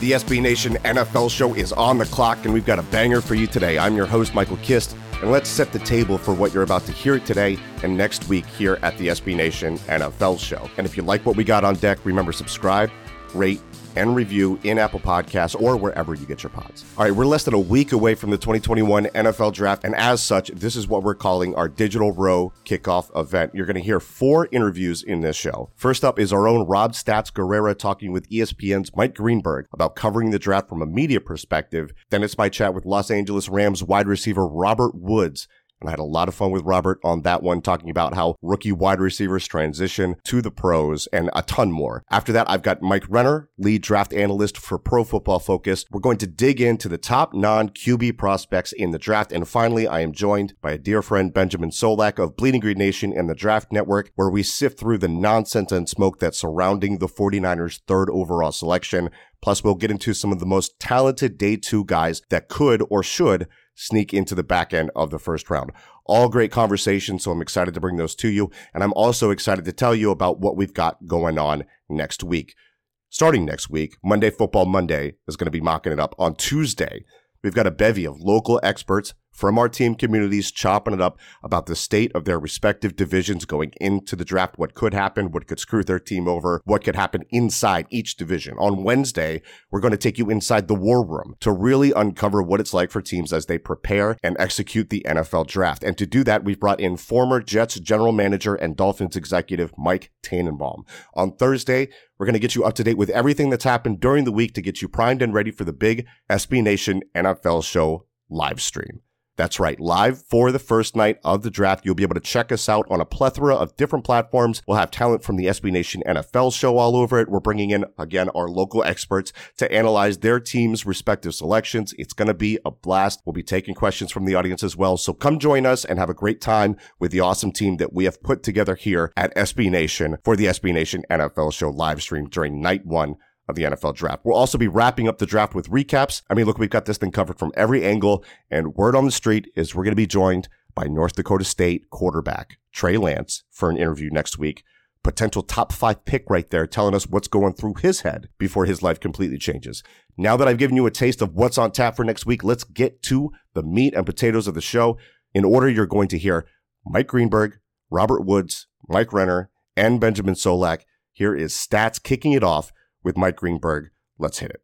The SB Nation NFL show is on the clock, and we've got a banger for you today. I'm your host, Michael Kist, and let's set the table for what you're about to hear today and next week here at the SB Nation NFL show. And if you like what we got on deck, remember subscribe, rate, and review in Apple Podcasts or wherever you get your pods. All right, we're less than a week away from the 2021 NFL Draft, and as such, this is what we're calling our Digital Row kickoff event. You're going to hear four interviews in this show. First up is our own Rob Stats Guerrera talking with ESPN's Mike Greenberg about covering the draft from a media perspective. Then it's my chat with Los Angeles Rams wide receiver Robert Woods and I had a lot of fun with Robert on that one, talking about how rookie wide receivers transition to the pros and a ton more. After that, I've got Mike Renner, lead draft analyst for Pro Football Focus. We're going to dig into the top non QB prospects in the draft. And finally, I am joined by a dear friend, Benjamin Solak of Bleeding Green Nation and the Draft Network, where we sift through the nonsense and smoke that's surrounding the 49ers third overall selection. Plus, we'll get into some of the most talented day two guys that could or should sneak into the back end of the first round. All great conversations, so I'm excited to bring those to you. And I'm also excited to tell you about what we've got going on next week. Starting next week, Monday Football Monday is going to be mocking it up. On Tuesday, we've got a bevy of local experts from our team communities chopping it up about the state of their respective divisions going into the draft, what could happen, what could screw their team over, what could happen inside each division. On Wednesday, we're going to take you inside the war room to really uncover what it's like for teams as they prepare and execute the NFL draft. And to do that, we've brought in former Jets general manager and Dolphins executive Mike Tannenbaum. On Thursday, we're going to get you up to date with everything that's happened during the week to get you primed and ready for the big SB Nation NFL show live stream. That's right, live for the first night of the draft. You'll be able to check us out on a plethora of different platforms. We'll have talent from the SB Nation NFL show all over it. We're bringing in, again, our local experts to analyze their team's respective selections. It's going to be a blast. We'll be taking questions from the audience as well. So come join us and have a great time with the awesome team that we have put together here at SB Nation for the SB Nation NFL show live stream during night one of the NFL draft. We'll also be wrapping up the draft with recaps. I mean, look, we've got this thing covered from every angle, and word on the street is we're going to be joined by North Dakota State quarterback Trey Lance for an interview next week. Potential top five pick right there, telling us what's going through his head before his life completely changes. Now that I've given you a taste of what's on tap for next week, let's get to the meat and potatoes of the show. In order, you're going to hear Mike Greenberg, Robert Woods, Mike Renner, and Benjamin Solak. Here is Stats kicking it off with Mike Greenberg. Let's hit it.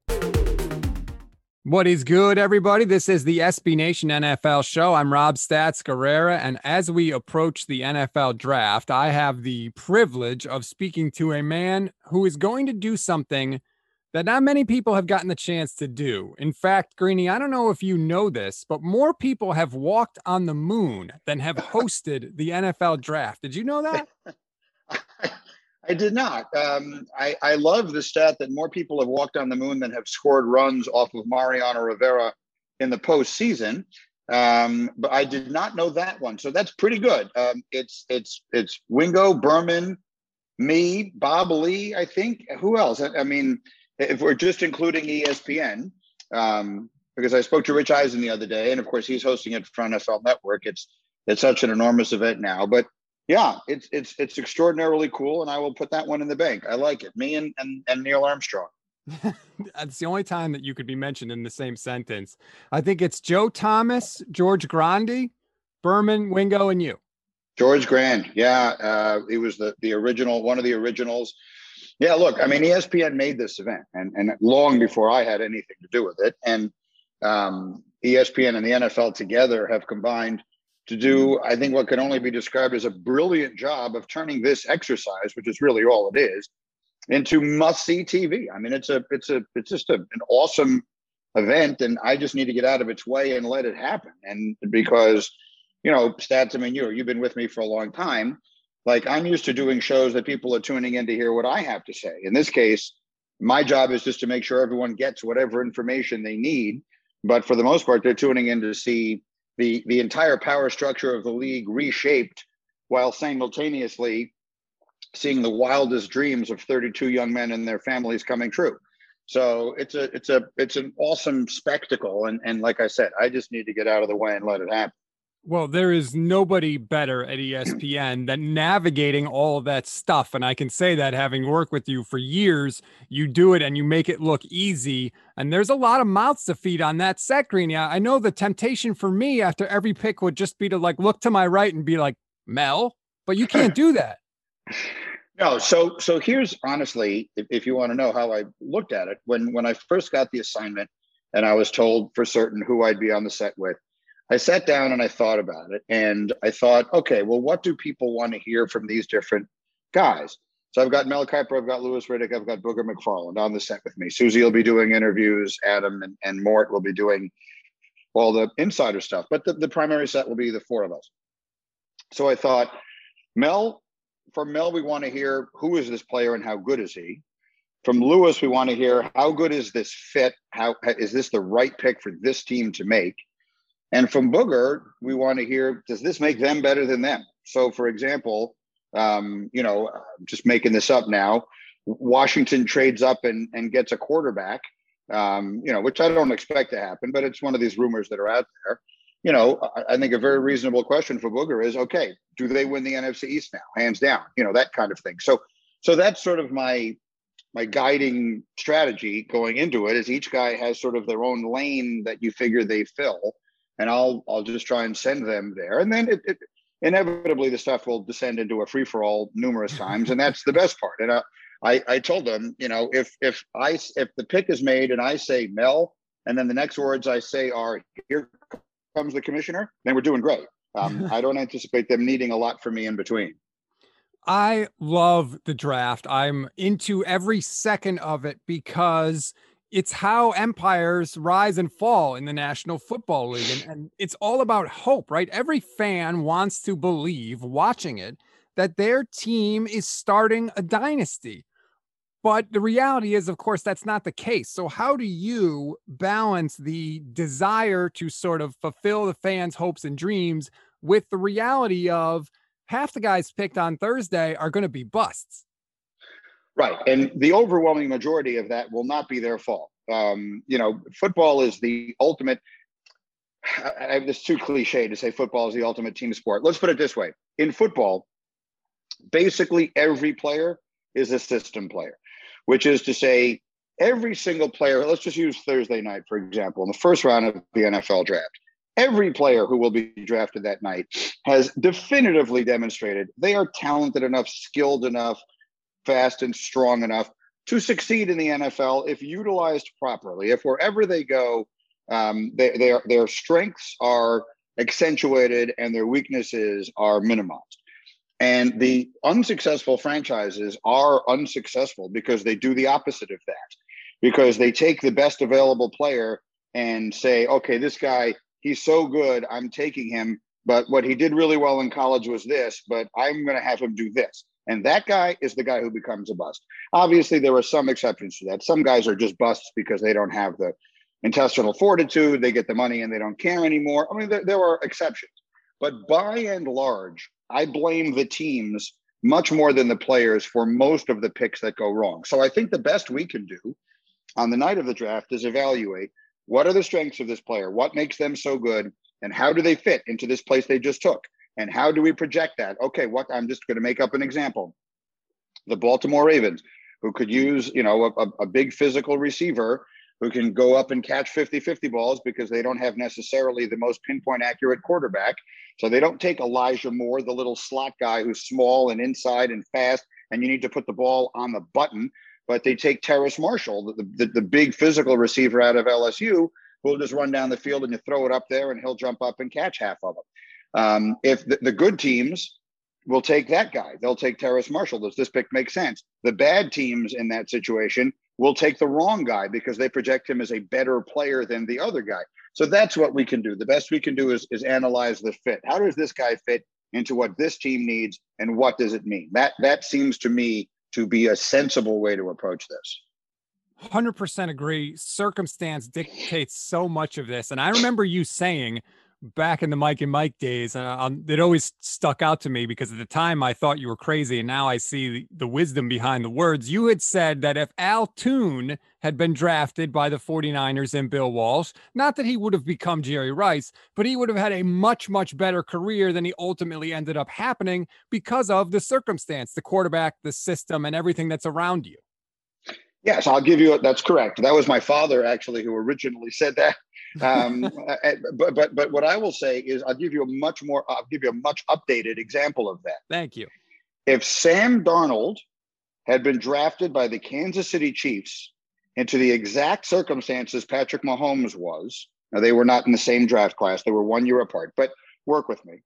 What is good, everybody? This is the SB Nation NFL show. I'm Rob Stats Guerrera. And as we approach the NFL draft, I have the privilege of speaking to a man who is going to do something that not many people have gotten the chance to do. In fact, Greeny, I don't know if you know this, but more people have walked on the moon than have hosted the NFL draft. Did you know that? I did not. Um, I, I love the stat that more people have walked on the moon than have scored runs off of Mariano Rivera in the postseason. Um, but I did not know that one, so that's pretty good. Um, it's it's it's Wingo Berman, me, Bob Ley. I think who else? I, I mean, if we're just including ESPN, um, because I spoke to Rich Eisen the other day, and of course he's hosting it for NFL Network. It's it's such an enormous event now, but Yeah, it's it's it's extraordinarily cool, and I will put that one in the bank. I like it. Me and and, and Neil Armstrong. That's the only time that you could be mentioned in the same sentence. I think it's Joe Thomas, George Grande, Berman, Wingo, and you. George Grand, yeah, uh, he was the the original, one of the originals. Yeah, look, I mean, ESPN made this event, and and long before I had anything to do with it, and um, ESPN and the NFL together have combined to do, I think, what can only be described as a brilliant job of turning this exercise, which is really all it is, into must-see TV. I mean, it's a, it's a, it's just a, an awesome event, and I just need to get out of its way and let it happen. And because, you know, stats. I mean, you you've been with me for a long time. Like I'm used to doing shows that people are tuning in to hear what I have to say. In this case, my job is just to make sure everyone gets whatever information they need. But for the most part, they're tuning in to see the the entire power structure of the league reshaped while simultaneously seeing the wildest dreams of 32 young men and their families coming true. So it's a it's a it's an awesome spectacle. And and like i said i just need to get out of the way and let it happen well, there is nobody better at ESPN than navigating all of that stuff. And I can say that having worked with you for years, you do it and you make it look easy. And there's a lot of mouths to feed on that set, Green. Yeah, I know the temptation for me after every pick would just be to like look to my right and be like, Mel, but you can't do that. No, so so here's honestly, if, if you want to know how I looked at it, when when I first got the assignment and I was told for certain who I'd be on the set with, I sat down and I thought about it. And I thought, okay, well, what do people want to hear from these different guys? So I've got Mel Kiper, I've got Louis Riddick, I've got Booger McFarland on the set with me. Suzy will be doing interviews, Adam and, and Mort will be doing all the insider stuff, but the, the primary set will be the four of us. So I thought, Mel, from Mel, we want to hear who is this player and how good is he? From Louis, we want to hear how good is this fit? How is this the right pick for this team to make? And from Booger, we want to hear does this make them better than them? So, for example, um, you know, just making this up now, Washington trades up and, and gets a quarterback, um, you know, which I don't expect to happen, but it's one of these rumors that are out there. You know, I, I think a very reasonable question for Booger is okay, do they win the NFC East now? Hands down, you know, that kind of thing. So, so that's sort of my my guiding strategy going into it is each guy has sort of their own lane that you figure they fill and I'll I'll just try and send them there, and then it, it inevitably the stuff will descend into a free for all numerous times, and that's the best part. And I, I I told them, you know, if if I if the pick is made and I say Mel, and then the next words I say are here comes the commissioner, then we're doing great. Um, I don't anticipate them needing a lot from me in between. I love the draft. I'm into every second of it because it's how empires rise and fall in the National Football League. And, and, it's all about hope, right? Every fan wants to believe watching it that their team is starting a dynasty. But the reality is, of course, that's not the case. So, how do you balance the desire to sort of fulfill the fans' hopes and dreams with the reality of half the guys picked on Thursday are going to be busts? Right. And the overwhelming majority of that will not be their fault. Um, you know, football is the ultimate. I have this too cliche to say football is the ultimate team sport. Let's put it this way in football, basically every player is a system player, which is to say, every single player, let's just use Thursday night, for example, in the first round of the NFL draft. Every player who will be drafted that night has definitively demonstrated they are talented enough, skilled enough, fast and strong enough to succeed in the NFL if utilized properly. If wherever they go, um, they, their their strengths are accentuated and their weaknesses are minimized. And the unsuccessful franchises are unsuccessful because they do the opposite of that, because they take the best available player and say, okay, this guy, he's so good, I'm taking him. But what he did really well in college was this, but I'm going to have him do this. And that guy is the guy who becomes a bust. Obviously, there are some exceptions to that. Some guys are just busts because they don't have the intestinal fortitude, they get the money and they don't care anymore. I mean, there, there are exceptions. But by and large, I blame the teams much more than the players for most of the picks that go wrong. So I think the best we can do on the night of the draft is evaluate what are the strengths of this player, what makes them so good, and how do they fit into this place they just took. And how do we project that? Okay, what I'm just going to make up an example. The Baltimore Ravens, who could use, you know, a, a big physical receiver who can go up and catch 50 50 balls because they don't have necessarily the most pinpoint accurate quarterback. So they don't take Elijah Moore, the little slot guy who's small and inside and fast, and you need to put the ball on the button. But they take Terrace Marshall, the, the, the big physical receiver out of LSU, who'll just run down the field and you throw it up there and he'll jump up and catch half of them. Um, if the, the good teams will take that guy, they'll take Terrace Marshall. Does this pick make sense? The bad teams in that situation will take the wrong guy because they project him as a better player than the other guy. So that's what we can do. The best we can do is, is analyze the fit. How does this guy fit into what this team needs and what does it mean? That that seems to me to be a sensible way to approach this. 100% agree. Circumstance dictates so much of this. And I remember you saying back in the Mike and Mike days, uh, um, it always stuck out to me because at the time I thought you were crazy, and now I see the, wisdom behind the words. You had said that if Al Toon had been drafted by the 49ers and Bill Walsh, not that he would have become Jerry Rice, but he would have had a much, much better career than he ultimately ended up happening because of the circumstance, the quarterback, the system, and everything that's around you. Yes, I'll give you. That's correct. That was my father actually who originally said that. Um, but but but what I will say is, I'll give you a much more. I'll give you a much updated example of that. Thank you. If Sam Darnold had been drafted by the Kansas City Chiefs into the exact circumstances Patrick Mahomes was, now they were not in the same draft class; they were one year apart. But work with me.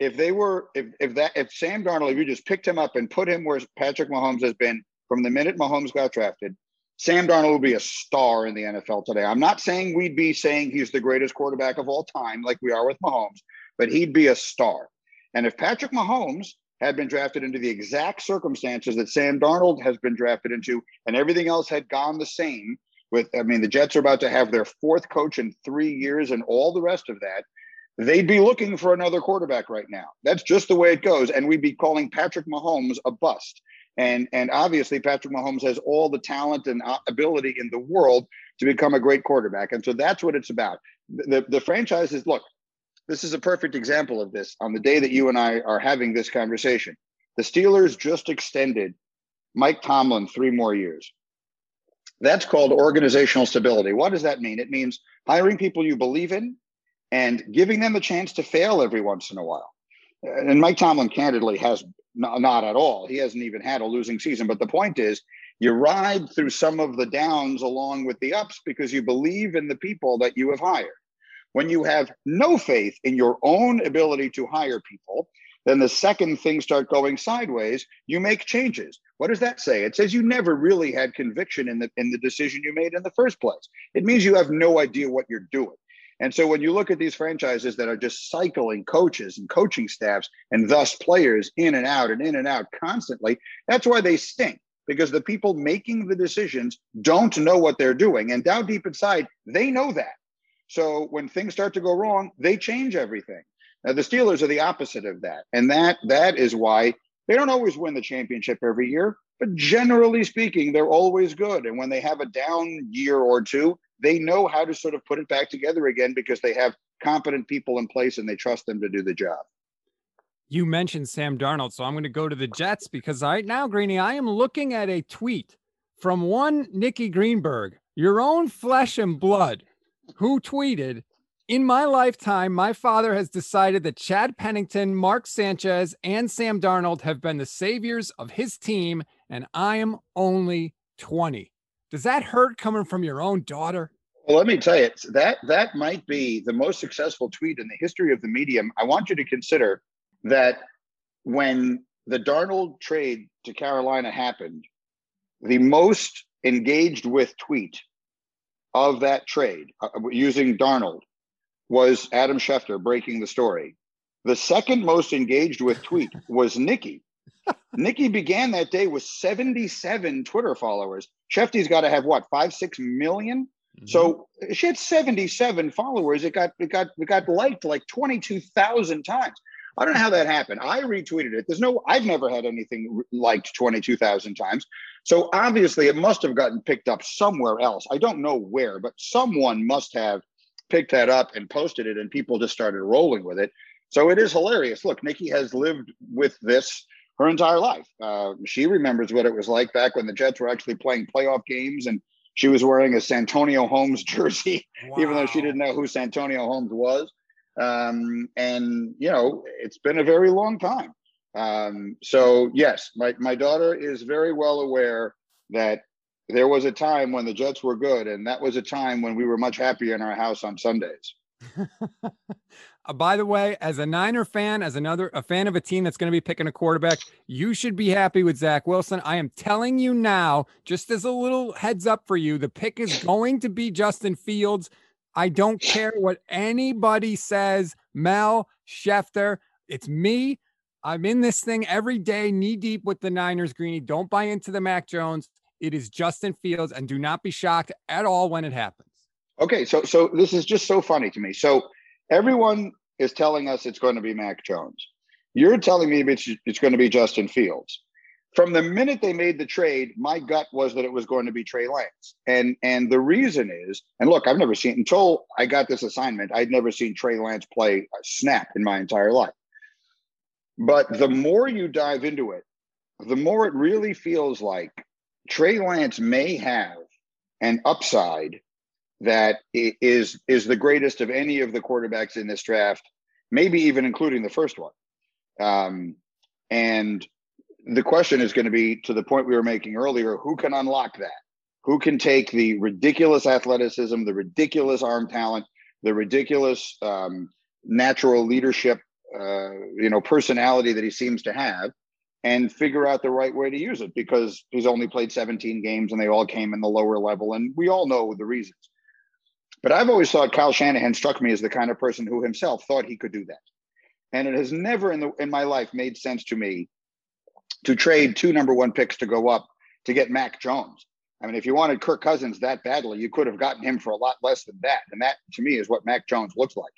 If they were, if if that, if Sam Darnold, if you just picked him up and put him where Patrick Mahomes has been from the minute Mahomes got drafted, Sam Darnold will be a star in the NFL today. I'm not saying we'd be saying he's the greatest quarterback of all time like we are with Mahomes, but he'd be a star. And if Patrick Mahomes had been drafted into the exact circumstances that Sam Darnold has been drafted into, and everything else had gone the same, with I mean, the Jets are about to have their fourth coach in three years and all the rest of that, they'd be looking for another quarterback right now. That's just the way it goes. And we'd be calling Patrick Mahomes a bust. And, and obviously, Patrick Mahomes has all the talent and uh, ability in the world to become a great quarterback. And so that's what it's about. The, the franchise is look, this is a perfect example of this on the day that you and I are having this conversation. The Steelers just extended Mike Tomlin three more years. That's called organizational stability. What does that mean? It means hiring people you believe in and giving them a chance to fail every once in a while. And Mike Tomlin candidly has not, not at all. He hasn't even had a losing season. But the point is, you ride through some of the downs along with the ups because you believe in the people that you have hired. When you have no faith in your own ability to hire people, then the second things start going sideways, you make changes. What does that say? It says you never really had conviction in the in the decision you made in the first place. It means you have no idea what you're doing. And so when you look at these franchises that are just cycling coaches and coaching staffs and thus players in and out and in and out constantly, that's why they stink because the people making the decisions don't know what they're doing. And down deep inside, they know that. So when things start to go wrong, they change everything. Now, the Steelers are the opposite of that. And that that is why they don't always win the championship every year, but generally speaking, they're always good. And when they have a down year or two, they know how to sort of put it back together again because they have competent people in place and they trust them to do the job. You mentioned Sam Darnold, so I'm going to go to the Jets because right now, Greeny, I am looking at a tweet from one Nikki Greenberg, your own flesh and blood, who tweeted, in my lifetime, my father has decided that Chad Pennington, Mark Sanchez, and Sam Darnold have been the saviors of his team, and I am only 20. Does that hurt coming from your own daughter? Well, let me tell you, that that might be the most successful tweet in the history of the medium. I want you to consider that when the Darnold trade to Carolina happened, the most engaged with tweet of that trade uh, using Darnold was Adam Schefter breaking the story. The second most engaged with tweet was Nikki. Nikki began that day with 77 Twitter followers. Shefty's got to have what five, six million? Mm-hmm. So she had 77 followers. It got it got it got liked like 22,000 times. I don't know how that happened. I retweeted it. There's no, I've never had anything liked 22,000 times. So obviously it must have gotten picked up somewhere else. I don't know where, but someone must have picked that up and posted it, and people just started rolling with it. So it is hilarious. Look, Nikki has lived with this her entire life. Uh, she remembers what it was like back when the Jets were actually playing playoff games and she was wearing a Santonio Holmes jersey, wow. even though she didn't know who Santonio Holmes was. Um, and, you know, it's been a very long time. Um, so, yes, my, my daughter is very well aware that there was a time when the Jets were good, and that was a time when we were much happier in our house on Sundays. Uh, by the way, as a Niner fan, as another a fan of a team that's going to be picking a quarterback, you should be happy with Zach Wilson. I am telling you now, just as a little heads up for you, the pick is going to be Justin Fields. I don't care what anybody says, Mel Schefter. It's me. I'm in this thing every day, knee deep with the Niners, Greeny. Don't buy into the Mac Jones. It is Justin Fields, and do not be shocked at all when it happens. Okay, so so this is just so funny to me. So Everyone is telling us it's going to be Mac Jones. You're telling me it's, it's going to be Justin Fields. From the minute they made the trade, my gut was that it was going to be Trey Lance. And and the reason is, and look, I've never seen until I got this assignment, I'd never seen Trey Lance play a snap in my entire life. But the more you dive into it, the more it really feels like Trey Lance may have an upside that is is the greatest of any of the quarterbacks in this draft, maybe even including the first one. Um, and the question is going to be to the point we were making earlier: who can unlock that? Who can take the ridiculous athleticism, the ridiculous arm talent, the ridiculous um, natural leadership, uh, you know, personality that he seems to have, and figure out the right way to use it? Because he's only played 17 games and they all came in the lower level, and we all know the reasons. But I've always thought Kyle Shanahan struck me as the kind of person who himself thought he could do that. And it has never in the in my life made sense to me to trade two number one picks to go up to get Mac Jones. I mean, if you wanted Kirk Cousins that badly, you could have gotten him for a lot less than that. And that to me is what Mac Jones looks like.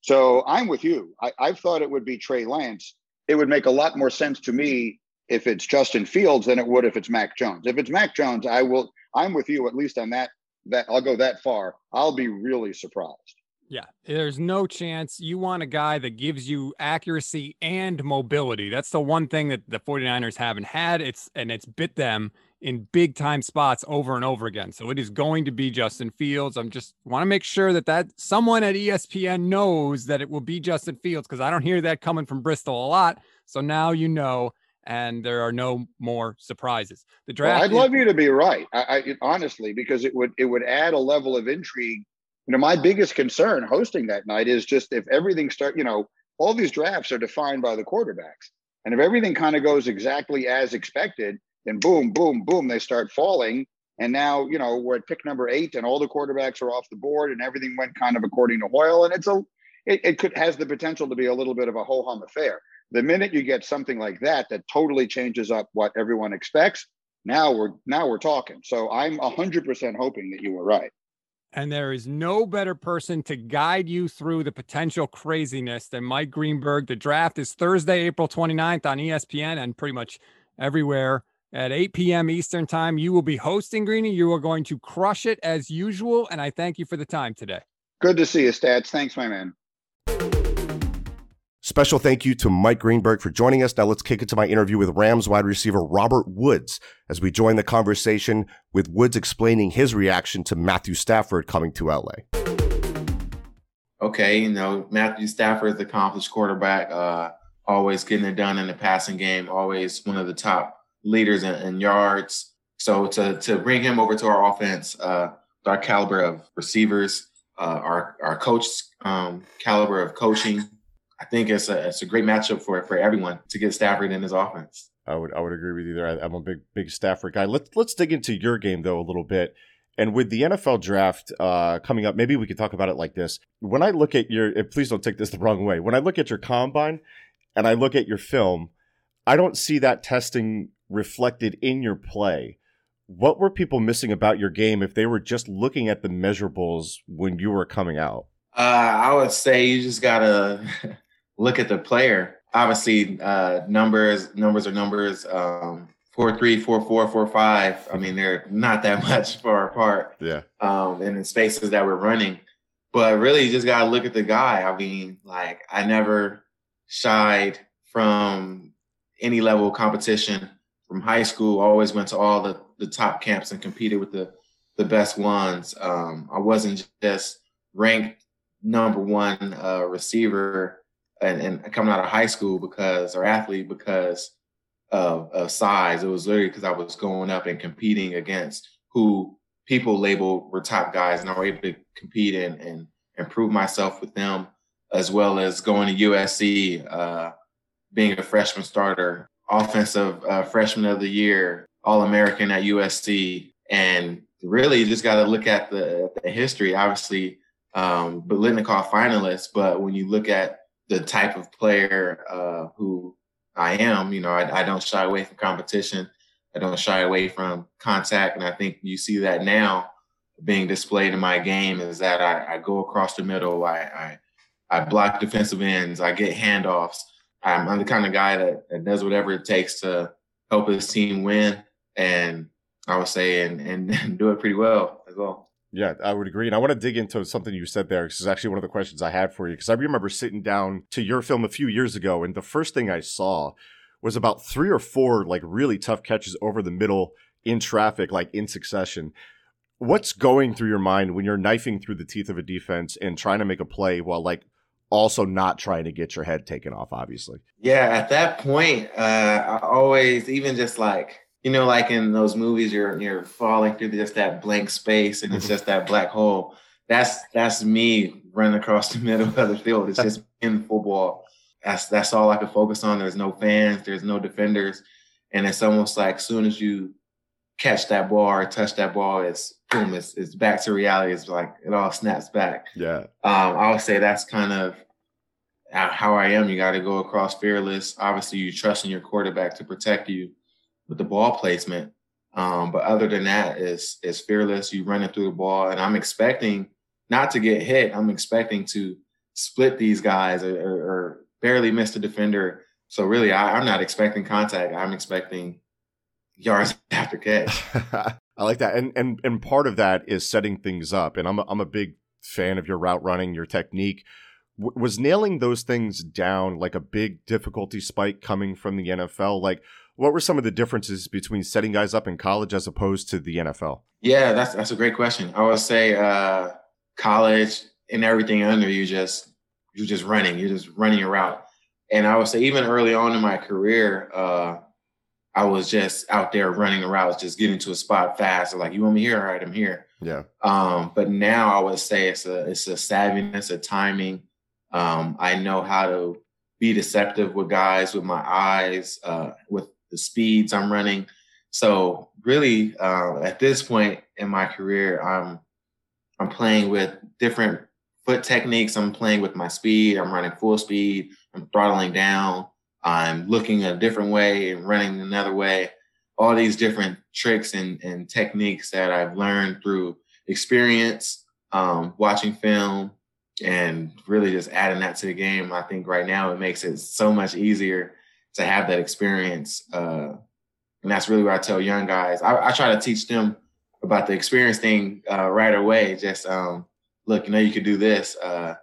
So I'm with you. I, I've thought it would be Trey Lance. It would make a lot more sense to me if it's Justin Fields than it would if it's Mac Jones. If it's Mac Jones, I will I'm with you at least on that that I'll go that far, I'll be really surprised. Yeah, there's no chance you want a guy that gives you accuracy and mobility. That's the one thing that the 49ers haven't had. It's and it's bit them in big time spots over and over again. So it is going to be Justin Fields. I'm just want to make sure that that someone at ESPN knows that it will be Justin Fields because I don't hear that coming from Bristol a lot. So now you know and there are no more surprises. The draft. Well, I'd love you to be right. I, I, honestly, because it would it would add a level of intrigue. You know, my biggest concern hosting that night is just if everything start. You know, all these drafts are defined by the quarterbacks, and if everything kind of goes exactly as expected, then boom, boom, boom, they start falling. And now, you know, we're at pick number eight, and all the quarterbacks are off the board, and everything went kind of according to Hoyle, and it's a it, it could has the potential to be a little bit of a ho hum affair the minute you get something like that that totally changes up what everyone expects now we're now we're talking. So i'm 100% hoping that you were right. And there is no better person to guide you through the potential craziness than mike greenberg. The draft is thursday april 29th on espn and pretty much everywhere at 8 p.m eastern time. You will be hosting greeny. You are going to crush it as usual. And i thank you for the time today. Good to see you stats. Thanks my man Special thank you to Mike Greenberg for joining us. Now let's kick it to my interview with Rams wide receiver Robert Woods as we join the conversation with Woods explaining his reaction to Matthew Stafford coming to LA. Okay, you know, Matthew Stafford is accomplished quarterback, uh, always getting it done in the passing game, always one of the top leaders in, in yards. So to to bring him over to our offense, uh, our caliber of receivers, uh, our our coach um, caliber of coaching, I think it's a it's a great matchup for for everyone to get Stafford in his offense. I would I would agree with you there. I, am a big big Stafford guy. Let's let's dig into your game though a little bit. And with the NFL draft uh, coming up, maybe we could talk about it like this. When I look at your, please don't take this the wrong way. When I look at your combine and I look at your film, I don't see that testing reflected in your play. What were people missing about your game if they were just looking at the measurables when you were coming out? Uh, I would say you just gotta look at the player. Obviously, uh, numbers numbers are numbers. Um, four three, four four, four five. I mean, they're not that much far apart. Yeah. Um, in the spaces that we're running, but really, you just gotta look at the guy. I mean, like I never shied from any level of competition from high school. Always went to all the, the top camps and competed with the, the best ones. Um, I wasn't just ranked number one uh, receiver and, and, coming out of high school because, or athlete because of, of size. It was literally because I was going up and competing against who people labeled were top guys and I were able to compete and, and improve myself with them as well as going to USC, uh, being a freshman starter, offensive uh, freshman of the year, All American at USC, and really you just got to look at the, the history. Obviously, um, Biletnikoff finalist, but when you look at the type of player uh, who I am, you know, I, I don't shy away from competition. I don't shy away from contact, and I think you see that now being displayed in my game is that I, I go across the middle, I, I I block defensive ends. I get handoffs. I'm, I'm the kind of guy that, that, does whatever it takes to help his team win. And I would say, and, and do it pretty well as well. Yeah, I would agree. And I want to dig into something you said there. This is actually one of the questions I had for you. Because I remember sitting down to your film a few years ago, and the first thing I saw was about three or four like really tough catches over the middle in traffic, like in succession what's going through your mind when you're knifing through the teeth of a defense and trying to make a play while like also not trying to get your head taken off, obviously. Yeah, at that point, uh, I always, even just like, you know, like in those movies, you're you're falling through just that blank space and it's just that black hole. That's that's me running across the middle of the field. It's just in football. That's that's all I can focus on. There's no fans, there's no defenders, and it's almost like as soon as you catch that ball or touch that ball, it's boom, it's, it's back to reality. It's like it all snaps back. Yeah. Um, I would say that's kind of how I am. You got to go across fearless. Obviously, you trust in your quarterback to protect you with the ball placement. Um, but other than that, is is fearless. You running through the ball, and I'm expecting not to get hit. I'm expecting to split these guys or, or, or barely miss the defender. So really, I, I'm not expecting contact. I'm expecting yards after catch. I like that, and and and part of that is setting things up. And I'm a, I'm a big fan of your route running, your technique. W- was nailing those things down like a big difficulty spike coming from the NFL? Like, what were some of the differences between setting guys up in college as opposed to the NFL? Yeah, that's that's a great question. I would say uh, college and everything under you just you're just running, you're just running your route. And I would say even early on in my career, uh, I was just out there running the routes, just getting to a spot fast. Like, you want me here? All right, I'm here. Yeah. Um, but now I would say it's a it's a savviness, a timing. Um, I know how to be deceptive with guys with my eyes, uh, with the speeds I'm running. So really, uh, at this point in my career, I'm I'm playing with different foot techniques. I'm playing with my speed. I'm running full speed. I'm throttling down. I'm looking a different way and running another way. All these different tricks and, and techniques that I've learned through experience, um, watching film, and really just adding that to the game. I think right now it makes it so much easier to have that experience. Uh, and that's really what I tell young guys. I, I try to teach them about the experience thing uh, right away. Just um, look, you know, you could do this, uh,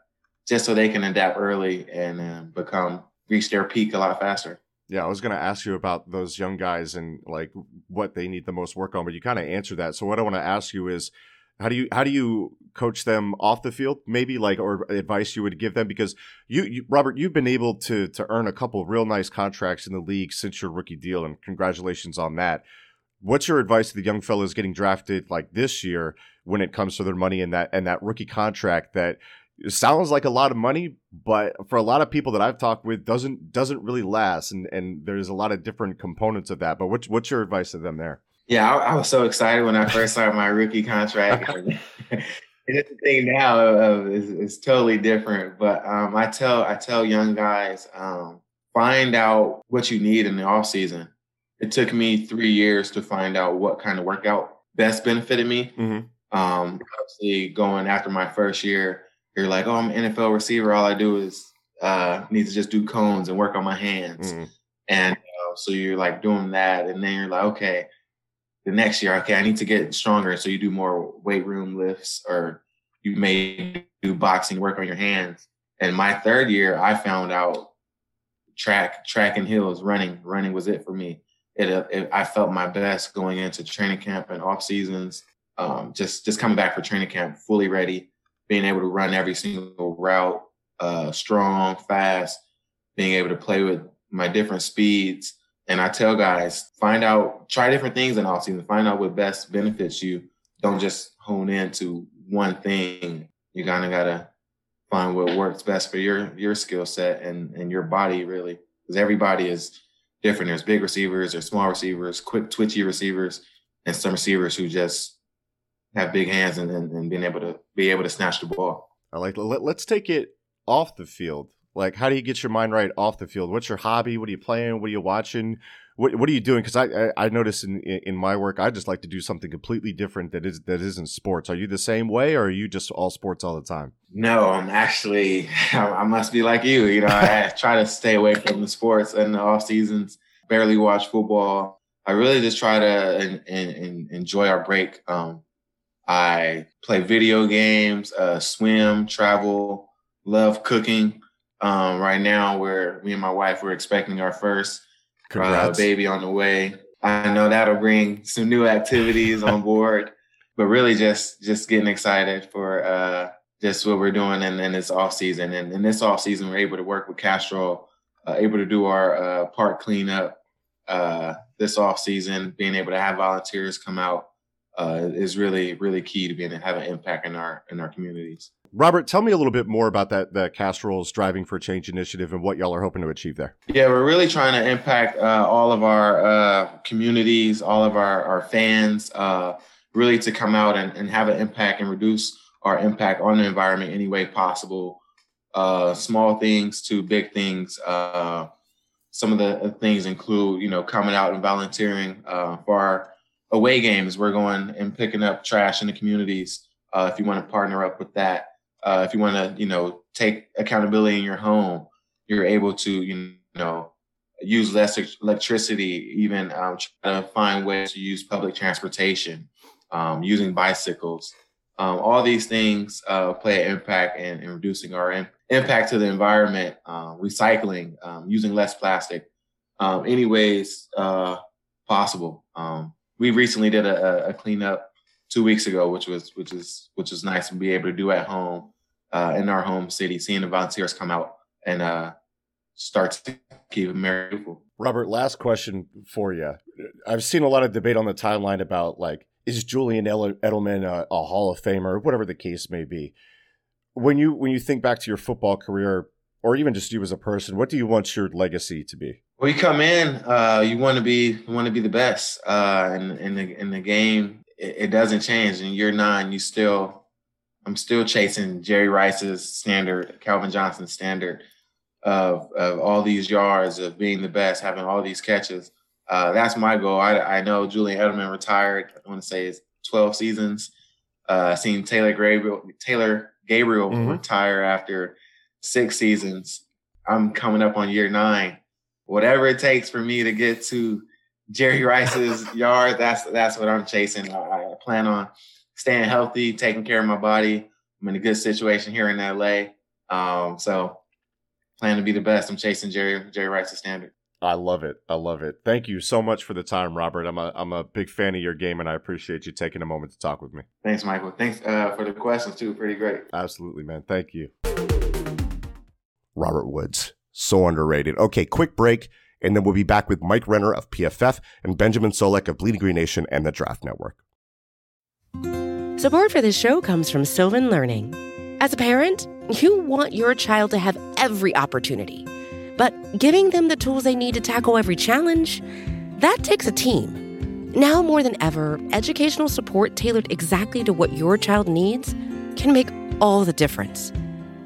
just so they can adapt early and uh, become reach their peak a lot faster. Yeah, I was going to ask you about those young guys and like what they need the most work on, but you kind of answered that. So what I want to ask you is how do you how do you coach them off the field maybe like or advice you would give them because you, you Robert you've been able to to earn a couple real nice contracts in the league since your rookie deal and congratulations on that. What's your advice to the young fellows getting drafted like this year when it comes to their money and that and that rookie contract that sounds like a lot of money, but for a lot of people that I've talked with, doesn't doesn't really last, and and there's a lot of different components of that. But what's what's your advice to them there? Yeah, I, I was so excited when I first signed my rookie contract. It is the thing now uh, is, is totally different. But um, I tell I tell young guys, um, find out what you need in the off season. It took me three years to find out what kind of workout best benefited me. Mm-hmm. Um, obviously, going after my first year, you're like, oh, I'm an NFL receiver. All I do is uh, need to just do cones and work on my hands. Mm-hmm. And uh, so you're like doing that. And then you're like, okay, the next year, okay, I need to get stronger. So you do more weight room lifts or you may do boxing, work on your hands. And my third year, I found out track, track and hills, running. Running was it for me. It, uh, it I felt my best going into training camp and off seasons. Um, just just coming back for training camp, fully ready, being able to run every single route, uh, strong, fast, being able to play with my different speeds. And I tell guys, find out, try different things in off season, find out what best benefits you. Don't just hone in to one thing. You kind of gotta find what works best for your your skill set and and your body really. Because everybody is different. There's big receivers there's small receivers quick twitchy receivers and some receivers who just have big hands and, and, and being able to be able to snatch the ball. I like let, let's take it off the field like how do you get your mind right off the field what's your hobby what are you playing what are you watching what what are you doing? Because I, I, I notice in in my work, I just like to do something completely different that is that isn't sports. Are you the same way, or are you just all sports all the time? No, I'm actually I must be like you. You know, I try to stay away from the sports in the off seasons. Barely watch football. I really just try to in, in, enjoy our break. Um, I play video games, uh, swim, travel, love cooking. Um, right now, where me and my wife we're expecting our first uh, baby on the way. I know that'll bring some new activities on board, but really just just getting excited for uh, just what we're doing in, in this off season. And in this off season, we're able to work with Castrol, uh, able to do our uh, park cleanup uh, this off season. Being able to have volunteers come out uh, is really really key to being to have an impact in our in our communities. Robert, tell me a little bit more about that the Castrol's Driving for Change initiative and what y'all are hoping to achieve there. Yeah, we're really trying to impact uh, all of our uh, communities, all of our, our fans, uh, really to come out and, and have an impact and reduce our impact on the environment any way possible. Uh, small things to big things. Uh, some of the things include, you know, coming out and volunteering uh, for our away games. We're going and picking up trash in the communities. if you want to partner up with that, uh, if you want to, you know, take accountability in your home, you're able to, you know, use less electricity, even um, try to find ways to use public transportation, um, using bicycles. Um, all these things uh, play an impact in, in reducing our in, impact to the environment, uh, recycling, um, using less plastic, um, any ways uh, possible. Um, we recently did a, a cleanup two weeks ago, which was which is which is nice to be able to do at home uh, in our home city, seeing the volunteers come out and uh, start to keep America beautiful. Robert, last question for you. I've seen a lot of debate on the timeline about like is Julian Edelman a, a Hall of Famer, whatever the case may be. When you when you think back to your football career, or even just you as a person, what do you want your legacy to be? Well, you come in, uh, you want to be you want to be the best uh, in, in the in the game it, it doesn't change. In year nine, you still, I'm still chasing Jerry Rice's standard, Calvin Johnson's standard of of all these yards, of being the best, having all these catches. Uh, that's my goal. I, I know Julian Edelman retired. I want to say it's 12 seasons. Uh, seen Taylor Gabriel, Taylor Gabriel mm-hmm. retire after six seasons. I'm coming up on year nine. Whatever it takes for me to get to Jerry Rice's yard. That's that's what I'm chasing. I, I, plan on staying healthy, taking care of my body. I'm in a good situation here in LA. Um, so plan to be the best. I'm chasing Jerry Jerry Rice's standard. I love it. I love it. Thank you so much for the time, Robert. I'm a I'm a big fan of your game, and I appreciate you taking a moment to talk with me. Thanks, Michael. Thanks uh, for the questions too. Pretty great. Absolutely, man. Thank you. Robert Woods, so underrated. Okay, quick break. And then we'll be back with Mike Renner of PFF and Benjamin Solak of Bleeding Green Nation and the Draft Network. Support for this show comes from Sylvan Learning. As a parent, you want your child to have every opportunity, but giving them the tools they need to tackle every challenge, that takes a team. Now more than ever, educational support tailored exactly to what your child needs can make all the difference.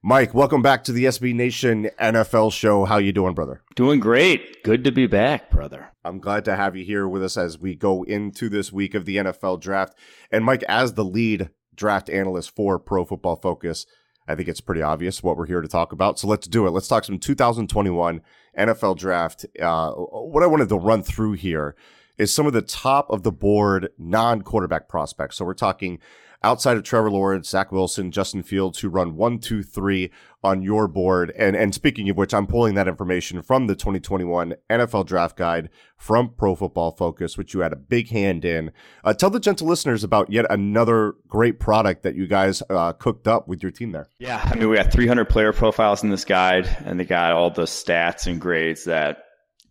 Mike, welcome back to the SB Nation NFL show. How you doing, brother? Doing great. Good to be back, brother. I'm glad to have you here with us as we go into this week of the NFL draft. And Mike, as the lead draft analyst for Pro Football Focus, I think it's pretty obvious what we're here to talk about. So let's do it. Let's talk some 2021 NFL draft. Uh, what I wanted to run through here is some of the top of the board non quarterback prospects. So we're talking outside of Trevor Lawrence, Zach Wilson, Justin Fields, who run one, two, three on your board. And and speaking of which, I'm pulling that information from the 2021 NFL Draft Guide from Pro Football Focus, which you had a big hand in. Uh, tell the gentle listeners about yet another great product that you guys uh, cooked up with your team there. Yeah, I mean we got 300 player profiles in this guide, and they got all the stats and grades that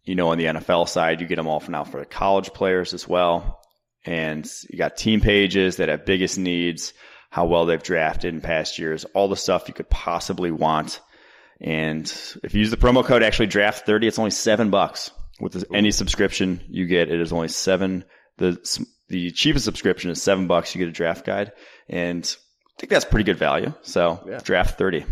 you know on the NFL side. You get them all for now for the college players as well and you got team pages that have biggest needs, how well they've drafted in past years, all the stuff you could possibly want. And if you use the promo code actually draft 30, it's only seven bucks with any subscription you get. It is only seven. The, the cheapest subscription is seven bucks. You get a draft guide and I think that's pretty good value. So yeah. draft 30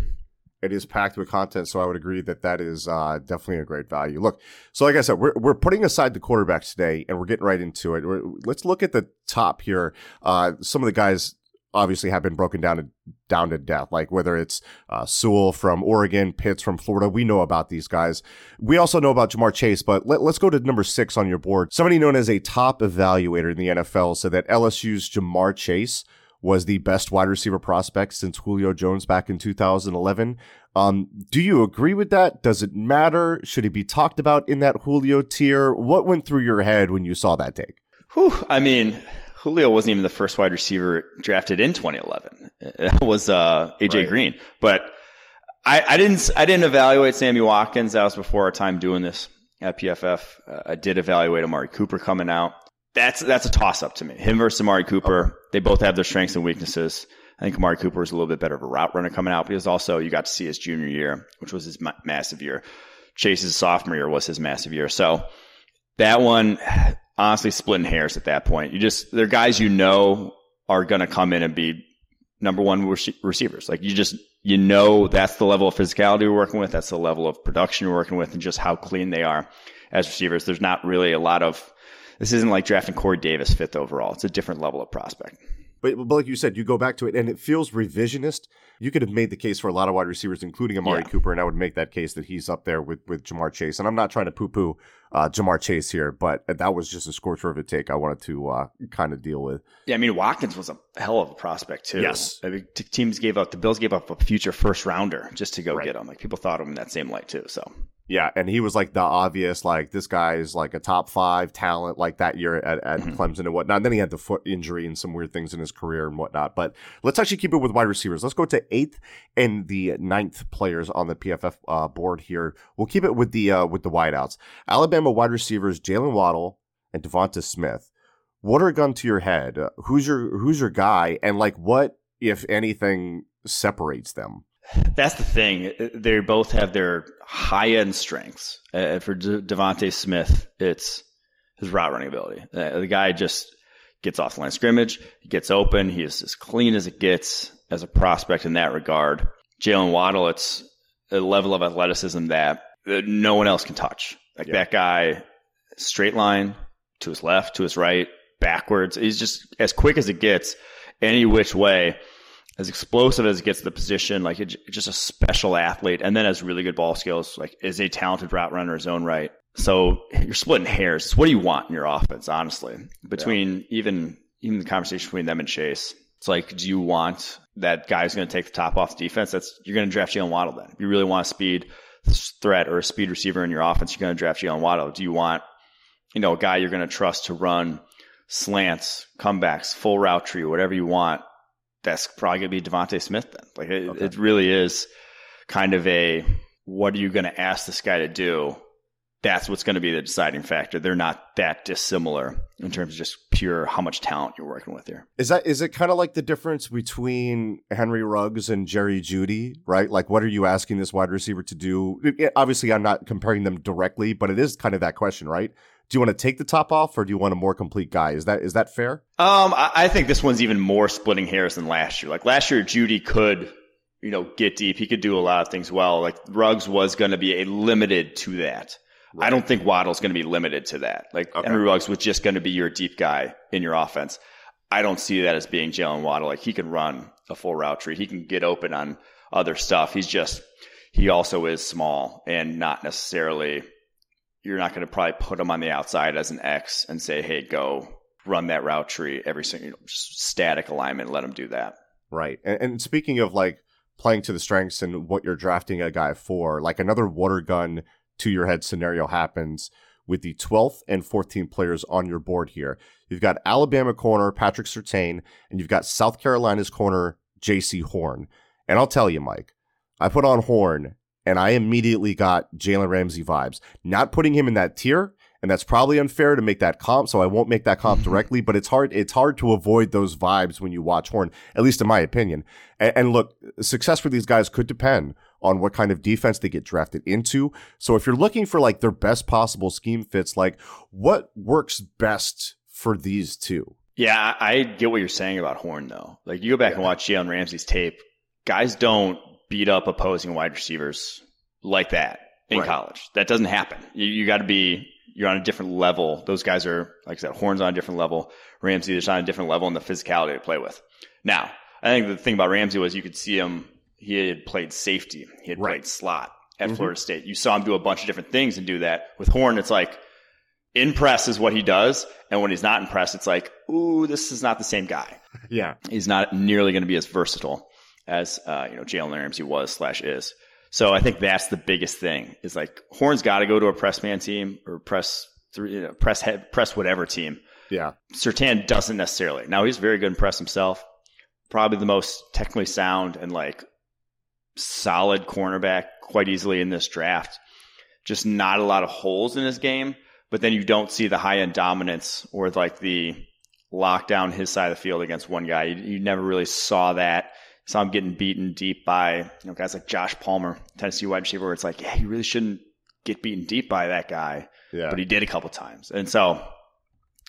it is packed with content. So I would agree that that is uh, definitely a great value. Look, so like I said, we're, we're putting aside the quarterbacks today and we're getting right into it. We're, let's look at the top here. Uh, some of the guys obviously have been broken down to down to death. Like whether it's uh, Sewell from Oregon, Pitts from Florida, we know about these guys. We also know about Ja'Marr Chase, but let, us go to number six on your board. Somebody known as a top evaluator in the NFL said that LSU's Ja'Marr Chase was the best wide receiver prospect since Julio Jones back in 2011. Um, do you agree with that? Does it matter? Should he be talked about in that Julio tier? What went through your head when you saw that take? Whew, I mean, Julio wasn't even the first wide receiver drafted in 2011. It was uh, AJ right. Green, but I, I, didn't I didn't evaluate Sammy Watkins. That was before our time doing this at PFF. Uh, I did evaluate Amari Cooper coming out that's that's a toss up to me. Him versus Amari Cooper. Okay. They both have their strengths and weaknesses. I think Amari Cooper is a little bit better of a route runner coming out because also you got to see his junior year, which was his ma- massive year. Chase's sophomore year was his massive year. So that one, honestly, splitting hairs at that point. You just they're guys you know are going to come in and be number one receivers. Like you just you know that's the level of physicality we're working with. That's the level of production we're working with, and just how clean they are as receivers. There's not really a lot of this isn't like drafting Corey Davis fifth overall. It's a different level of prospect. But, but like you said, you go back to it and it feels revisionist. You could have made the case for a lot of wide receivers, including Amari yeah. Cooper, and I would make that case that he's up there with, with Ja'Marr Chase. And I'm not trying to poo poo uh, Ja'Marr Chase here, but that was just a scorcher of a take I wanted to uh, kind of deal with. Yeah, I mean, Watkins was a hell of a prospect, too. Yes. I mean, teams gave up, the Bills gave up a future first rounder just to go right. get him. Like people thought of him in that same light, too. So yeah, and he was like the obvious, like this guy is like a top five talent, like that year at, at mm-hmm. Clemson and whatnot. And then he had the foot injury and some weird things in his career and whatnot. But let's actually keep it with wide receivers. Let's go to eighth and the ninth players on the PFF uh, board here. We'll keep it with the uh, with the wideouts. Alabama wide receivers Jaylen Waddle and DeVonta Smith. What are a gun to your head? Uh, who's your who's your guy? And like what, if anything, separates them? That's the thing. They both have their high end strengths. Uh, for De- DeVonta Smith, it's his route running ability. Uh, the guy just gets off the line scrimmage, he gets open, he is as clean as it gets as a prospect in that regard. Jaylen Waddle, it's a level of athleticism that, that no one else can touch. Like yeah. that guy, straight line to his left, to his right, backwards. He's just as quick as it gets, any which way as explosive as it gets to the position, like it, just a special athlete, and then has really good ball skills. Like is a talented route runner in his own right. So you're splitting hairs. What do you want in your offense, honestly? Between yeah. even even the conversation between them and Chase, it's like, do you want that guy's going to take the top off the defense? That's you're going to draft Jaylen Waddle. Then, if you really want a speed threat or a speed receiver in your offense, you're going to draft Jaylen Waddle. Do you want, you know, a guy you're going to trust to run slants, comebacks, full route tree, whatever you want? That's probably going to be DeVonta Smith then. Like it, okay. it really is kind of a what are you going to ask this guy to do that's what's going to be the deciding factor. They're not that dissimilar in terms of just pure how much talent you're working with here. Is that is it kind of like the difference between Henry Ruggs and Jerry Jeudy, right? Like, what are you asking this wide receiver to do? Obviously, I'm not comparing them directly, but it is kind of that question, right? Do you want to take the top off, or do you want a more complete guy? Is that is that fair? Um, I, I think this one's even more splitting hairs than last year. Like last year, Jeudy could you know, get deep. He could do a lot of things well. Like Ruggs was going to be a limited to that. Right. I don't think Waddle's going to be limited to that. Like okay. Henry Ruggs was just going to be your deep guy in your offense. I don't see that as being Jaylen Waddle. Like he can run a full route tree. He can get open on other stuff. He's just, he also is small and not necessarily, you're not going to probably put them on the outside as an X and say, Hey, go run that route tree every single, you know, static alignment. Let them do that. Right. And, and speaking of like playing to the strengths and what you're drafting a guy for, like another water gun to your head scenario happens with the 12th and 14th players on your board here. You've got Alabama corner Patrick Surtain, and you've got South Carolina's corner Jaycee Horn. And I'll tell you, Mike, I put on Horn and I immediately got Jalen Ramsey vibes. Not putting him in that tier, and that's probably unfair to make that comp, so I won't make that comp mm-hmm. directly, but it's hard it's hard to avoid those vibes when you watch Horn, at least in my opinion. And, and look, success for these guys could depend on what kind of defense they get drafted into. So if you're looking for like their best possible scheme fits, like what works best for these two? Yeah, I get what you're saying about Horn though. Like you go back yeah. and watch Jalen Ramsey's tape, guys don't beat up opposing wide receivers like that in right. college. That doesn't happen. You, you got to be you're on a different level. Those guys are, like I said, Horn's on a different level. Ramsey is on a different level in the physicality to play with. Now, I think the thing about Ramsey was you could see him he had played safety. He had right. played slot at mm-hmm. Florida State. You saw him do a bunch of different things and do that. With Horn, it's like in press is what he does. And when he's not in press, it's like, ooh, this is not the same guy. Yeah. He's not nearly going to be as versatile as, uh, you know, Jalen Ramsey was slash is. So I think that's the biggest thing is like Horn's got to go to a press man team or press three, you know, press head, press whatever team. Yeah. Surtain doesn't necessarily. Now he's very good in press himself. Probably the most technically sound and like solid cornerback quite easily in this draft. Just not a lot of holes in his game, but then you don't see the high end dominance or like the lockdown his side of the field against one guy. You, you never really saw that. Saw him getting beaten deep by you know guys like Josh Palmer, Tennessee wide receiver. Where it's like, yeah, you really shouldn't get beaten deep by that guy, yeah. but he did a couple times, and so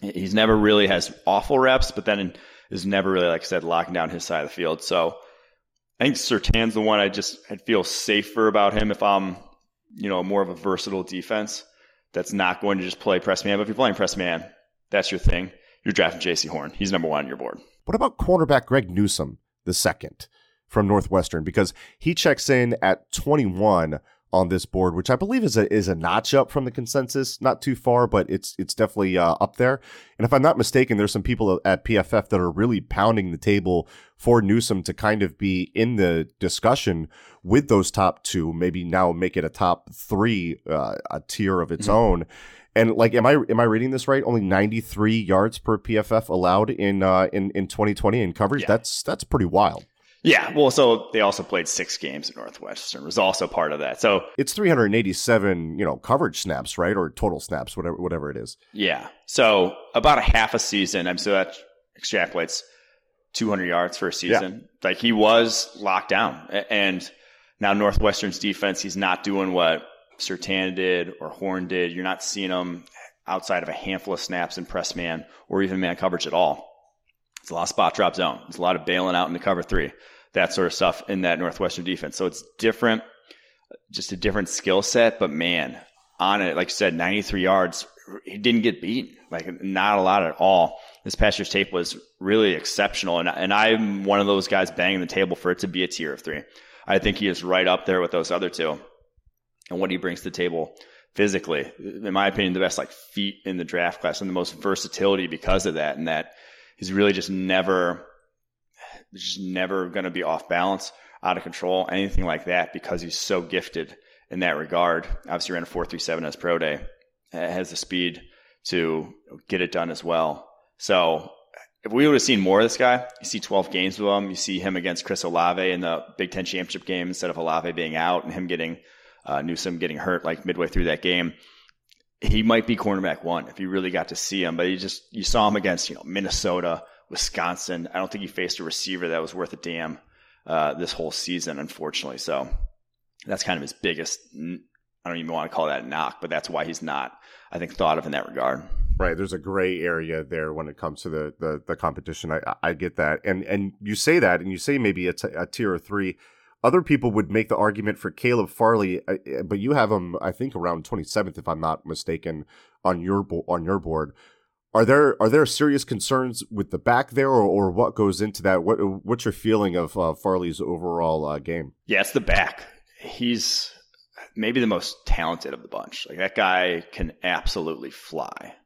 he's never really has awful reps, but then is never really, like I said, locking down his side of the field. So I think Surtain's the one I just I feel safer about him if I'm, you know, more of a versatile defense that's not going to just play press man. But if you're playing press man, that's your thing. You're drafting Jaycee Horn. He's number one on your board. What about cornerback Greg Newsome the second from Northwestern? Because he checks in at 21 on this board, which I believe is a is a notch up from the consensus, not too far, but it's it's definitely uh, up there. And if I'm not mistaken, there's some people at PFF that are really pounding the table for Newsome to kind of be in the discussion with those top two, maybe now make it a top three, uh, a tier of its mm-hmm. own. And like, am I am I reading this right? Only 93 yards per PFF allowed in uh, in in 2020 in coverage. Yeah. That's that's pretty wild. Yeah, well, so they also played six games at Northwestern. Was also part of that. So it's 387, you know, coverage snaps, right, or total snaps, whatever, whatever it is. Yeah. So about a half a season. I'm so that extrapolates 200 yards for a season. Yeah. Like he was locked down, and now Northwestern's defense, he's not doing what Surtain did or Horn did. You're not seeing them outside of a handful of snaps in press man or even man coverage at all. It's a lot of spot drop zone. It's a lot of bailing out into cover three that sort of stuff in that Northwestern defense. So it's different, just a different skill set. But man, on it, like you said, 93 yards, he didn't get beat. Like not a lot at all. This past year's tape was really exceptional, and and I'm one of those guys banging the table for it to be a tier of three. I think he is right up there with those other two, and what he brings to the table physically, in my opinion, the best like feet in the draft class and the most versatility because of that, and that he's really just never just never going to be off balance, out of control, anything like that, because he's so gifted in that regard. Obviously, ran a 4.37 as pro day, has the speed to get it done as well. So, if we would have seen more of this guy, you see 12 games with him, you see him against Chris Olave in the Big Ten championship game instead of Olave being out and him getting uh, Newsome getting hurt like midway through that game. he might be cornerback one if you really got to see him. But you just you saw him against you know Minnesota, Wisconsin. I don't think he faced a receiver that was worth a damn uh, this whole season, unfortunately. So that's kind of his biggest. I don't even want to call that a knock, but that's why he's not, I think, thought of in that regard. Right. There's a gray area there when it comes to the the, the competition. I I get that, and and you say that, and you say maybe it's a tier three. Other people would make the argument for Caleb Farley, uh, uh, but you have him, I think, around 27th, if I'm not mistaken, on your bo- on your board. Are there are there serious concerns with the back there, or, or what goes into that? What what's your feeling of uh, Farley's overall uh, game? Yeah, it's the back. He's maybe the most talented of the bunch. Like that guy can absolutely fly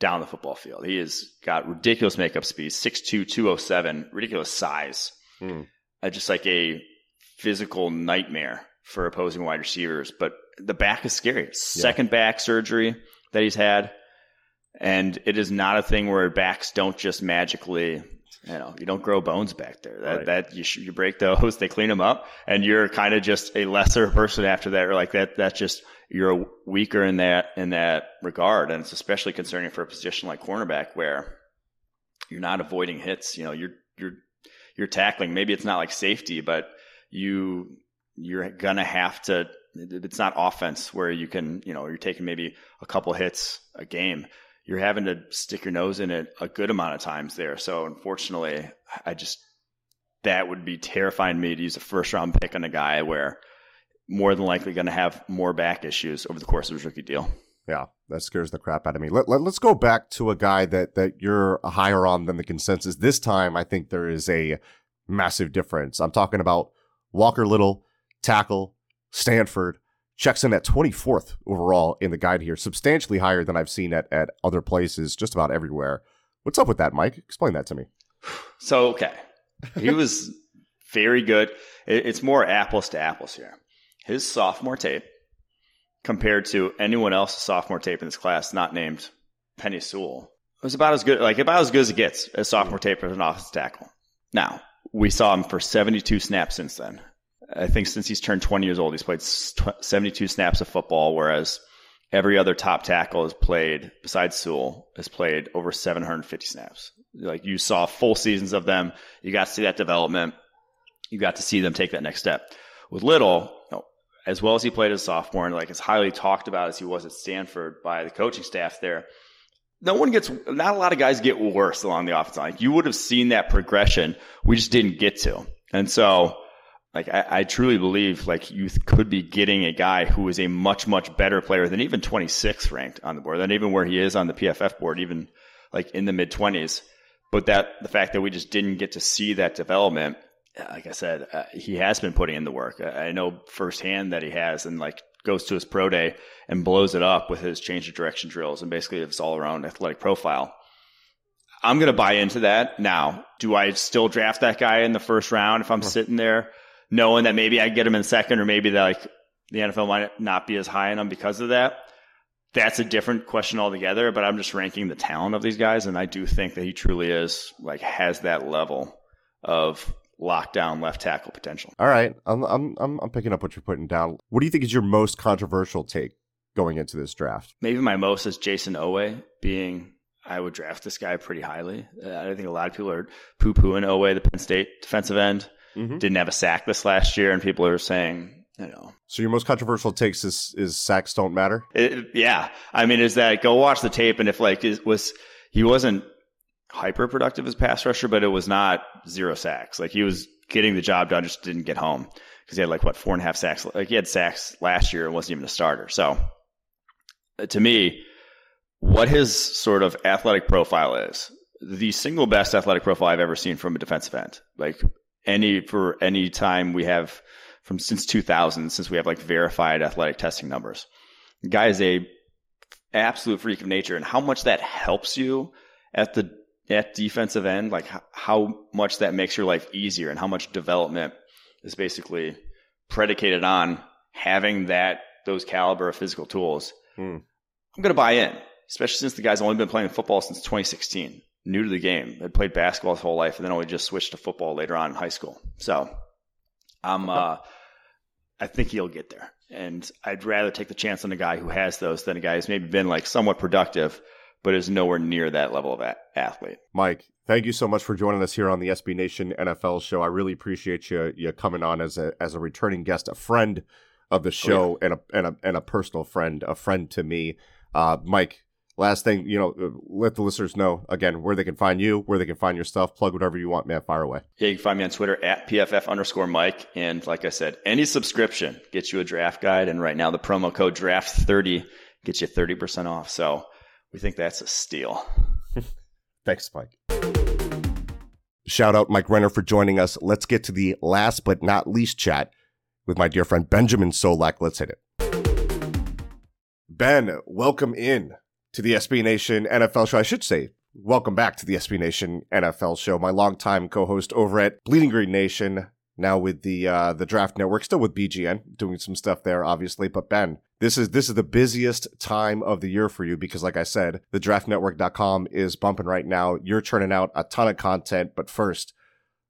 down the football field. He has got ridiculous makeup speed, 6'2", 207, ridiculous size. Mm. Uh, just like a physical nightmare for opposing wide receivers. But the back is scary. Second yeah. back surgery that he's had. And it is not a thing where backs don't just magically, you know, you don't grow bones back there. That, right. that you, you break those, they clean them up, and you're kind of just a lesser person after that. Or like that, that's just you're weaker in that in that regard, and it's especially concerning for a position like cornerback where you're not avoiding hits. You know, you're you're you're tackling. Maybe it's not like safety, but you you're gonna have to. It's not offense where you can, you know, you're taking maybe a couple hits a game. You're having to stick your nose in it a good amount of times there. So unfortunately, I just that would be terrifying me to use a first round pick on a guy where more than likely going to have more back issues over the course of his rookie deal. Yeah, that scares the crap out of me. Let, let, us go back to a guy that, that you're higher on than the consensus. This time, I think there is a massive difference. I'm talking about Walker Little, tackle, Stanford, checks in at 24th overall in the guide here, substantially higher than I've seen at, at other places, just about everywhere. What's up with that, Mike? Explain that to me. So, okay. He was very good. It's more apples to apples here. His sophomore tape compared to anyone else's sophomore tape in this class not named Penei Sewell was about as good, like about as good as it gets as sophomore tape as an offensive tackle. Now, we saw him for 72 snaps since then. I think since he's turned 20 years old, he's played 72 snaps of football, whereas every other top tackle has played, besides Sewell, has played over 750 snaps. Like you saw full seasons of them. You got to see that development. You got to see them take that next step. With Little, you know, as well as he played as a sophomore and like as highly talked about as he was at Stanford by the coaching staff there, no one gets, not a lot of guys get worse along the offensive line. You would have seen that progression. We just didn't get to. And so, like, I, I truly believe like you could be getting a guy who is a much, much better player than even 26th ranked on the board, than even where he is on the PFF board, even like in the mid 20s. But that, the fact that we just didn't get to see that development, like I said, uh, he has been putting in the work. I know firsthand that he has, and like goes to his pro day and blows it up with his change of direction drills and basically his all around athletic profile. I'm going to buy into that. Now, do I still draft that guy in the first round if I'm sitting there knowing that maybe I get him in second or maybe that like the NFL might not be as high on him because of that? That's a different question altogether, but I'm just ranking the talent of these guys. And I do think that he truly is like has that level of lockdown left tackle potential. All right, I'm I'm I'm, I'm picking up what you're putting down. What do you think is your most controversial take going into this draft? Maybe my most is Jayson Oweh being. I would draft this guy pretty highly. Uh, I think a lot of people are poo pooing Oweh, the Penn State defensive end. Mm-hmm. Didn't have a sack this last year, and people are saying, you know. So your most controversial takes is is sacks don't matter. It, yeah, I mean, is that go watch the tape, and if like it was he wasn't hyper productive as pass rusher, but it was not zero sacks. Like he was getting the job done, just didn't get home because he had like what four and a half sacks. Like he had sacks last year and wasn't even a starter. So uh, to me, what his sort of athletic profile is, the single best athletic profile I've ever seen from a defensive end. Like any for any time we have from since 2000, since we have like verified athletic testing numbers. The guy is a absolute freak of nature, and how much that helps you at the at defensive end, like how much that makes your life easier and how much development is basically predicated on having that those caliber of physical tools. Hmm. I'm going to buy in, especially since the guy's only been playing football since 2016, new to the game, had played basketball his whole life, and then only just switched to football later on in high school. So, I'm, uh, I think he'll get there. And I'd rather take the chance on a guy who has those than a guy who's maybe been like somewhat productive, but is nowhere near that level of a- athlete. Mike, thank you so much for joining us here on the SB Nation NFL show. I really appreciate you you coming on as a as a returning guest, a friend of the show, oh, yeah. and a and a and a personal friend, a friend to me. Uh, Mike, last thing, you know, let the listeners know again where they can find you, where they can find your stuff. Plug whatever you want, man. Fire away. Yeah, you can find me on Twitter at PFF underscore Mike. And like I said, any subscription gets you a draft guide. And right now, the promo code draft30 gets you 30% off. So we think that's a steal. Thanks, Mike. Shout out Mike Renner for joining us. Let's get to the last but not least chat with my dear friend Benjamin Solak. Let's hit it. Ben, welcome in to the SB Nation NFL show. I should say, welcome back to the SB Nation NFL show. My longtime co-host over at Bleeding Green Nation, now with the uh, the Draft Network, still with BGN, doing some stuff there, obviously. But Ben, this is this is the busiest time of the year for you because, like I said, the DraftNetwork.com is bumping right now. You're churning out a ton of content. But first,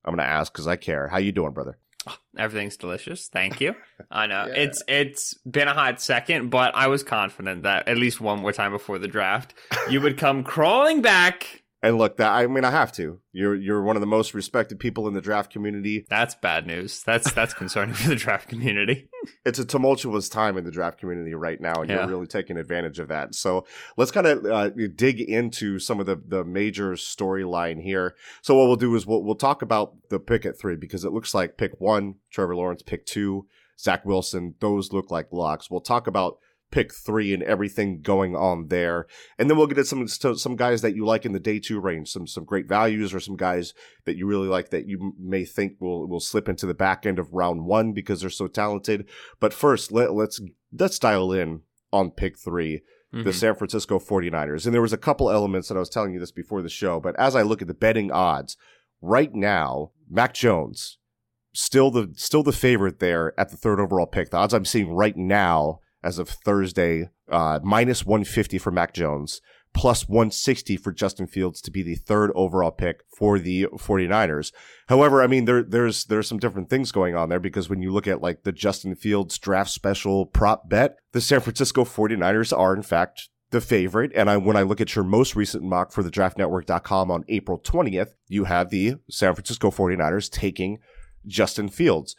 I'm going to ask because I care. How you doing, brother? everything's delicious. Thank you. I know yeah. it's it's been a hot second, but I was confident that at least one more time before the draft, you would come crawling back and look, that I mean, I have to. You're you're one of the most respected people in the draft community. That's bad news. That's that's concerning for the draft community. it's a tumultuous time in the draft community right now, and yeah. you're really taking advantage of that. So let's kind of uh, dig into some of the the major storyline here. So what we'll do is we'll we'll talk about the pick at three because it looks like pick one, Trevor Lawrence, pick two, Zach Wilson. Those look like locks. We'll talk about pick three and everything going on there. And then we'll get at some some guys that you like in the day two range, some some great values, or some guys that you really like that you may think will will slip into the back end of round one because they're so talented. But first, let, let's let's dial in on pick 3 mm-hmm. the San Francisco 49ers. And there was a couple elements that I was telling you this before the show, but as I look at the betting odds right now, Mac Jones still the still the favorite there at the third overall pick. The odds I'm seeing right now as of Thursday, uh, minus 150 for Mac Jones, plus 160 for Justin Fields to be the third overall pick for the 49ers. However, I mean, there, there's, there's some different things going on there because when you look at like the Justin Fields draft special prop bet, the San Francisco 49ers are in fact the favorite. And I, when I look at your most recent mock for the draftnetwork.com on April 20th, you have the San Francisco 49ers taking Justin Fields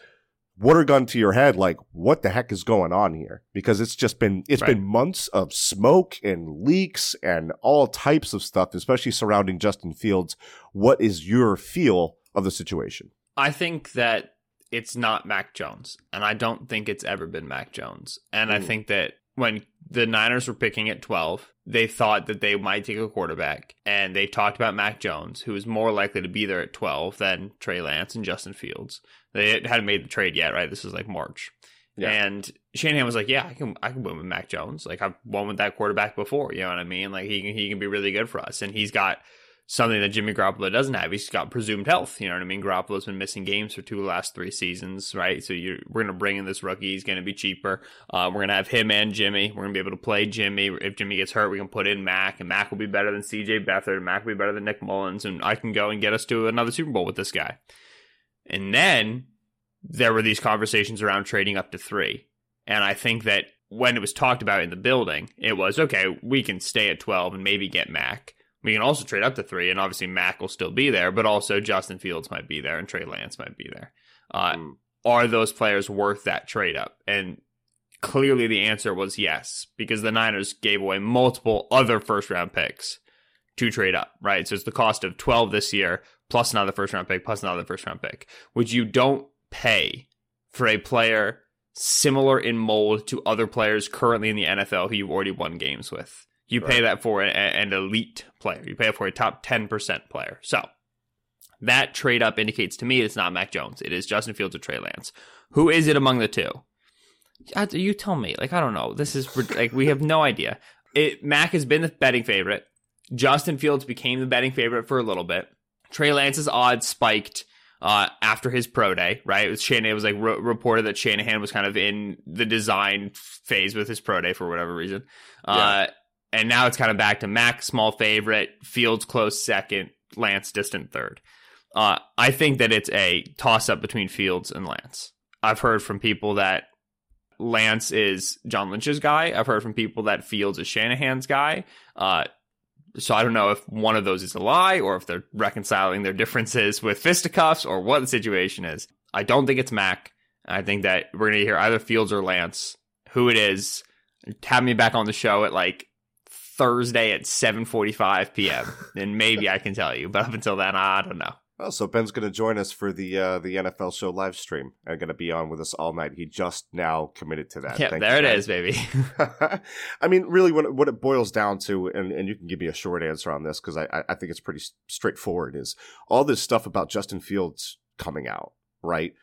water gun to your head like what the heck is going on here because it's just been it's right. been months of smoke and leaks and all types of stuff especially surrounding Justin Fields what is your feel of the situation I think that it's not Mac Jones and I don't think it's ever been Mac Jones and. I hmm. think that when the Niners were picking at 12 they thought that they might take a quarterback and they talked about Mac Jones who was more likely to be there at 12 than Trey Lance and Justin Fields they hadn't made the trade yet, right? This is like March. Yeah. And Shanahan was like, "Yeah, I can, I can win with Mac Jones. Like I've won with that quarterback before. You know what I mean? Like he can, he can be really good for us. And he's got something that Jimmy Garoppolo doesn't have. He's got presumed health. You know what I mean? Garoppolo's been missing games for two last three seasons, right? So we're going to bring in this rookie. He's going to be cheaper. Uh, we're going to have him and Jimmy. We're going to be able to play Jimmy. If Jimmy gets hurt, we can put in Mac, and Mac will be better than CJ Beathard. Mac will be better than Nick Mullens, and I can go and get us to another Super Bowl with this guy. And then there were these conversations around trading up to three. And I think that when it was talked about in the building, it was okay, we can stay at 12 and maybe get Mac. We can also trade up to three, and obviously Mac will still be there, but also Justin Fields might be there and Trey Lance might be there. Uh, mm. Are those players worth that trade up? And clearly the answer was yes, because the Niners gave away multiple other first round picks to trade up, right? So it's the cost of 12 this year, plus another first round pick, plus another first round pick, which you don't pay for a player similar in mold to other players currently in the NFL who you've already won games with. You right. pay that for a, an elite player. You pay it for a top 10% player. So that trade up indicates to me it's not Mac Jones. It is Justin Fields or Trey Lance. Who is it among the two? You tell me. Like, I don't know. This is like, we have no idea. It, Mac has been the betting favorite. Justin Fields became the betting favorite for a little bit. Trey Lance's odds spiked uh, after his pro day, right? It was Shanahan it was like re- reported that Shanahan was kind of in the design phase with his pro day for whatever reason. Uh, and now it's kind of back to Mac, small favorite, Fields close second, Lance distant third. Uh, I think that it's a toss up between Fields and Lance. I've heard from people that Lance is John Lynch's guy. I've heard from people that Fields is Shanahan's guy. Uh, so I don't know if one of those is a lie or if they're reconciling their differences with fisticuffs or what the situation is. I don't think it's Mac. I think that we're going to hear either Fields or Lance. Who it is, have me back on the show at like Thursday at 7:45 p.m. and maybe I can tell you. But up until then, I don't know. Well, so Ben's going to join us for the uh, the NFL show live stream and going to be on with us all night. He just now committed to that. Yeah, there it Ben. is, baby. I mean, really, what it, what it boils down to, and, and you can give me a short answer on this because I, I I think it's pretty straightforward, is all this stuff about Justin Fields coming out, right?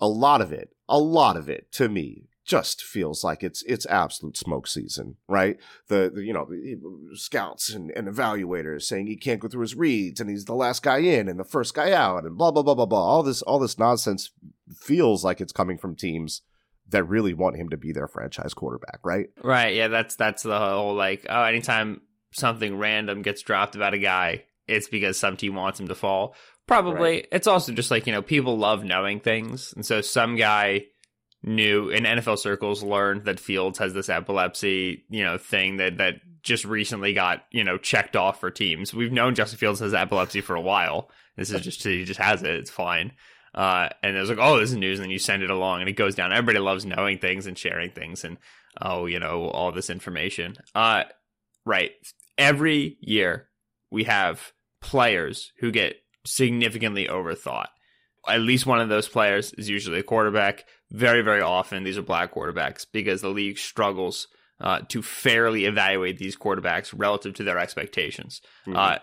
A lot of it, a lot of it, to me, just feels like it's it's absolute smoke season, right? The, the you know the scouts and, and evaluators saying he can't go through his reads and he's the last guy in and the first guy out and blah blah blah blah blah. All this all this nonsense feels like it's coming from teams that really want him to be their franchise quarterback, right? right? Yeah, that's that's the whole like oh, anytime something random gets dropped about a guy, it's because some team wants him to fall. Probably. It's also just like you know people love knowing things, and so some guy knew in NFL circles learned that Fields has this epilepsy, you know, thing that that just recently got you know checked off for teams. We've known Justin Fields has epilepsy for a while. This is just he just has it. It's fine. Uh, and it was like, oh, this is news, and then you send it along, and it goes down. Everybody loves knowing things and sharing things, and oh, you know, all this information. Uh, right. Every year we have players who get significantly overthought. At least one of those players is usually a quarterback. Very, very often these are black quarterbacks because the league struggles uh, to fairly evaluate these quarterbacks relative to their expectations. Mhm. Uh,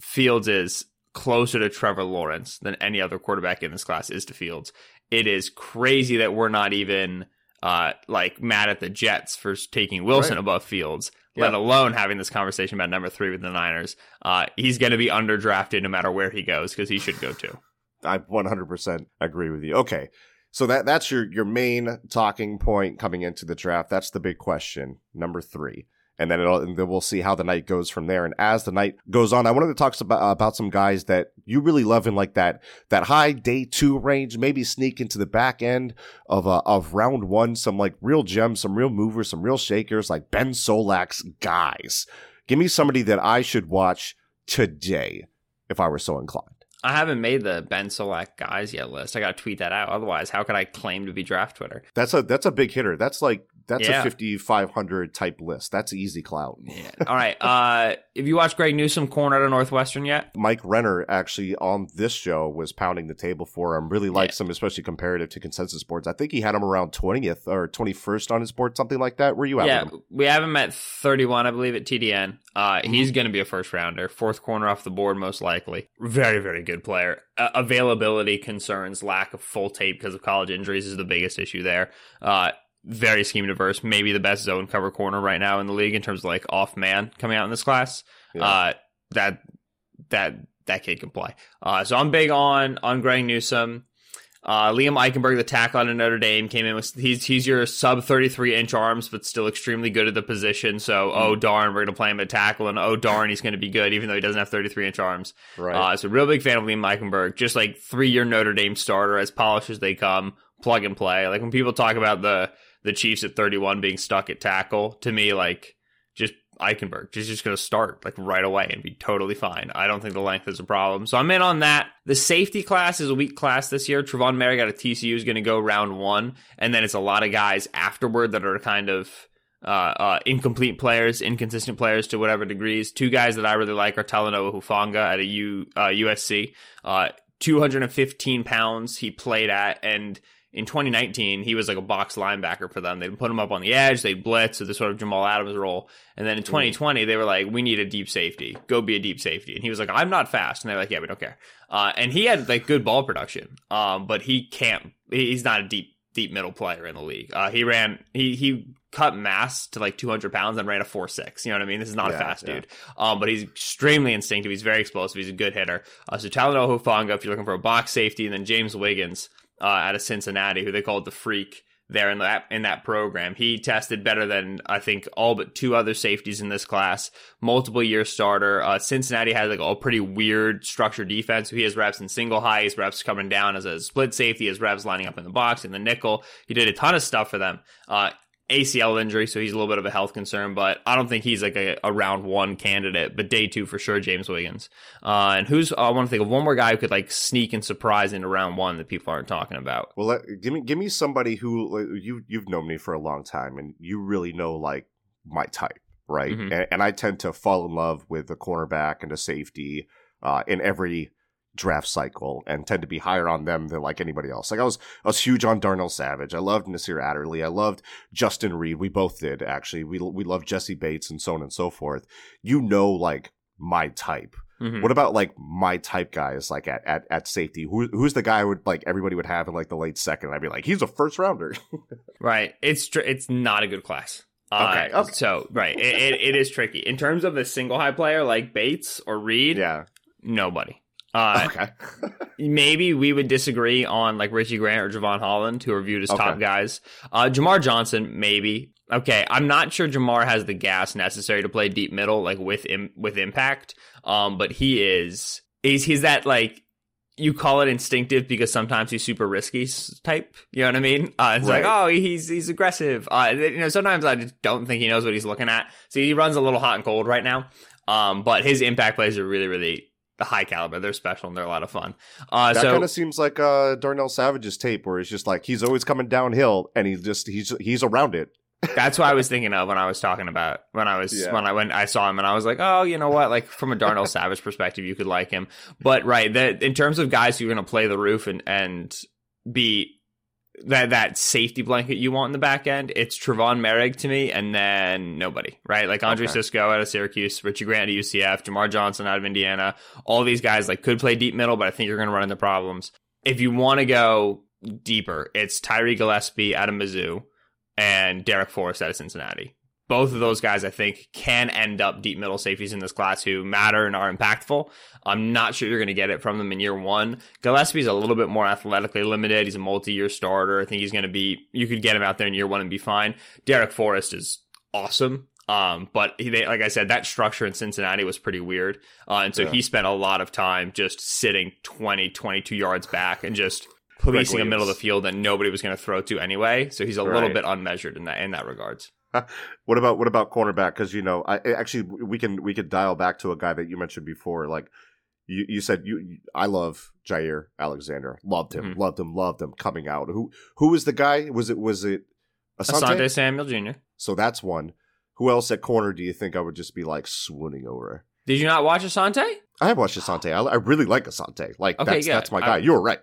Fields is closer to Trevor Lawrence than any other quarterback in this class is to Fields. It is crazy that we're not even uh, like mad at the Jets for taking Wilson Right. above Fields, Yeah. let alone having this conversation about number three with the Niners. Uh, he's going to be underdrafted no matter where he goes because he should go too. I 100% agree with you. Okay. So that that's your your main talking point coming into the draft. That's the big question, number 3. And then it'll and then we'll see how the night goes from there. And as the night goes on, I wanted to talk about about some guys that you really love in like that that high day 2 range, maybe sneak into the back end of uh, of round 1 some like real gems, some real movers, some real shakers like Ben Solak's guys. Give me somebody that I should watch today if I were so inclined. I haven't made the Ben Solak guys yet list. I got to tweet that out. Otherwise, how could I claim to be draft Twitter? That's a that's a big hitter. That's like that's Yeah. a fifty five hundred type list. That's easy clout. Yeah. All right. Uh, have you watched Greg Newsome corner out of Northwestern yet? Mike Renner actually on this show was pounding the table for him. Really likes him, especially comparative to consensus boards. I think he had him around twentieth or twenty first on his board, something like that. Where you at? Yeah, we have him at 31, I believe, at TDN. Uh, Mm-hmm. He's going to be a first rounder, fourth corner off the board, most likely. Very, very good player. Uh, availability concerns, lack of full tape because of college injuries is the biggest issue there. Uh, very scheme diverse, maybe the best zone cover corner right now in the league in terms of like off man coming out in this class. Yeah. Uh, that that that kid can play. Uh, so I'm big on on Greg Newsome. Uh, Liam Eichenberg, the tackle out of Notre Dame, came in with he's he's your sub 33 inch arms, but still extremely good at the position. So oh darn, we're gonna play him at tackle, and oh darn, he's gonna be good, even though he doesn't have 33 inch arms. right. Uh, so real big fan of Liam Eichenberg, just like three year Notre Dame starter, as polished as they come, plug and play. Like when people talk about the the Chiefs at 31 being stuck at tackle, to me, like just Eichenberg, just just going to start like right away and be totally fine. I don't think the length is a problem, so I'm in on that. The safety class is a weak class this year. Trevon Moehrig out of TCU is going to go round one, and then it's a lot of guys afterward that are kind of uh, uh, incomplete players, inconsistent players to whatever degrees. Two guys that I really like are Talanoa Hufanga at a U, uh, USC. Uh, 215 pounds he played at, and in 2019 he was like a box linebacker for them. They'd put him up on the edge, they'd blitz, the sort of Jamal Adams role. And then in 2020 they were like, "We need a deep safety. Go be a deep safety." And he was like, "I'm not fast," and they're like, "Yeah, we don't care." Uh, and he had like good ball production, um, but he can't. He's not a deep deep middle player in the league. Uh, he ran he he cut mass to like 200 pounds and ran a four six. You know what I mean? This is not Yeah, a fast yeah. dude. Um, but he's extremely instinctive. He's very explosive. He's a good hitter. Uh, so Talanoa Hufanga, if you're looking for a box safety, and then James Wiggins uh, out of Cincinnati, who they called the freak. there in that in that program. He tested better than I think all but two other safeties in this class. Multiple year starter. Uh, Cincinnati has like a pretty weird structure defense. He has reps in single high, has reps coming down as a split safety, his reps lining up in the box in the nickel. He did a ton of stuff for them. Uh, ACL injury, so he's a little bit of a health concern, but I don't think he's like a, a round one candidate. But day two for sure, James Wiggins. Uh, and who's I want to think of one more guy who could like sneak and surprise into round one that people aren't talking about. Well, let, give me give me somebody who you you've known me for a long time, and you really know like my type, right? Mhm. And, and I tend to fall in love with a cornerback and a safety uh, in every draft cycle and tend to be higher on them than like anybody else. Like I was I was huge on Darnell Savage. I loved Nasir Adderley. I loved Justin Reid. We both did actually. We we loved Jessie Bates and so on and so forth. You know like my type. Mhm. What about like my type guys like at, at, at safety? Who who's the guy would like everybody would have in like the late second? I'd be like, he's a first rounder. Right. It's tr- it's not a good class. Okay, Uh, okay. So right, it, it, it is tricky in terms of a single high player like Bates or Reed. yeah. Nobody. Uh, okay. maybe we would disagree on like Richie Grant or Jevon Holland, who are viewed as top guys. Uh, Jamar Johnson, maybe. Okay, I'm not sure Jamar has the gas necessary to play deep middle, like with Im- with impact. Um, but he is he's he's that like you call it instinctive because sometimes he's super risky type. You know what I mean? Uh, it's like oh he's he's aggressive. Uh, you know sometimes I just don't think he knows what he's looking at. So he runs a little hot and cold right now. Um, but his impact plays are really really the high caliber. They're special and they're a lot of fun. Uh, that so kind of seems like uh Darnell Savage's tape where it's just like he's always coming downhill and he's just he's he's around it. That's what I was thinking of when I was talking about when I was Yeah. when I when I saw him and I was like, oh, you know what? Like from a Darnell Savage perspective, you could like him, but right that in terms of guys who are going to play the roof and and be that that safety blanket you want in the back end, it's Trevon Moehrig to me, and then nobody, right? Like Andre Okay. Cisco out of Syracuse, Richie Grant at UCF, Jamar Johnson out of Indiana. All these guys like could play deep middle, but I think you're going to run into problems. If you want to go deeper, it's Tyree Gillespie out of Mizzou and Darrick Forrest out of Cincinnati. Both of those guys, I think, can end up deep middle safeties in this class who matter and are impactful. I'm not sure you're going to get it from them in year one. Gillespie's a little bit more athletically limited. He's a multi-year starter. I think he's going to be. You could get him out there in year one and be fine. Darrick Forrest is awesome. Um, but he, they, like I said, that structure in Cincinnati was pretty weird. Uh, and so Yeah. he spent a lot of time just sitting 20, 22 yards back and just policing a middle of the field that nobody was going to throw to anyway. So he's a little bit unmeasured in that in that regards. What about what about cornerback? Because you know, I I- actually we can we could dial back to a guy that you mentioned before. Like you, you said, you I love Jaire Alexander. Loved him, Mhm. loved him, loved him coming out. Who who was the guy? Was it was it Asante? Asante Samuel Jr. So that's one. Who else at corner do you think I would just be like swooning over? Did you not watch Asante? I have watched Asante. I, I really like Asante. Like Okay, that's good. that's my I- guy. you were right.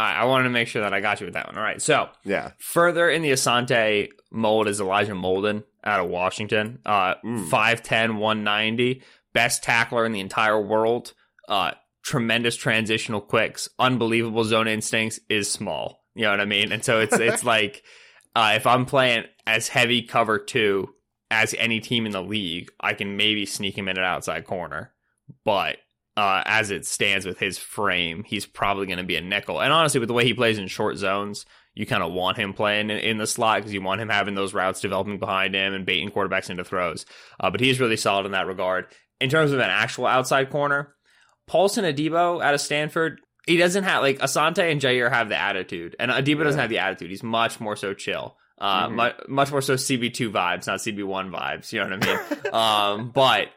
I, I wanted to make sure that I got you with that one. All right. So Yeah. further in the Asante mold is Elijah Molden out of Washington. Uh, Mm. 5'10, 190, best tackler in the entire world. Uh, tremendous transitional quicks, unbelievable zone instincts, is small. You know what I mean? And so it's it's like uh, if I'm playing as heavy cover two as any team in the league, I can maybe sneak him in an outside corner. But uh, as it stands with his frame, he's probably going to be a nickel. And honestly, with the way he plays in short zones, you kind of want him playing in, in the slot because you want him having those routes developing behind him and baiting quarterbacks into throws. Uh, but he's really solid in that regard. In terms of an actual outside corner, Paulson Adebo out of Stanford, he doesn't have like Asante and Jaire have the attitude, and Adebo doesn't have the attitude. He's much more so chill. Uh, Mhm. much, much more so CB2 vibes, not CB1 vibes. You know what I mean? um, but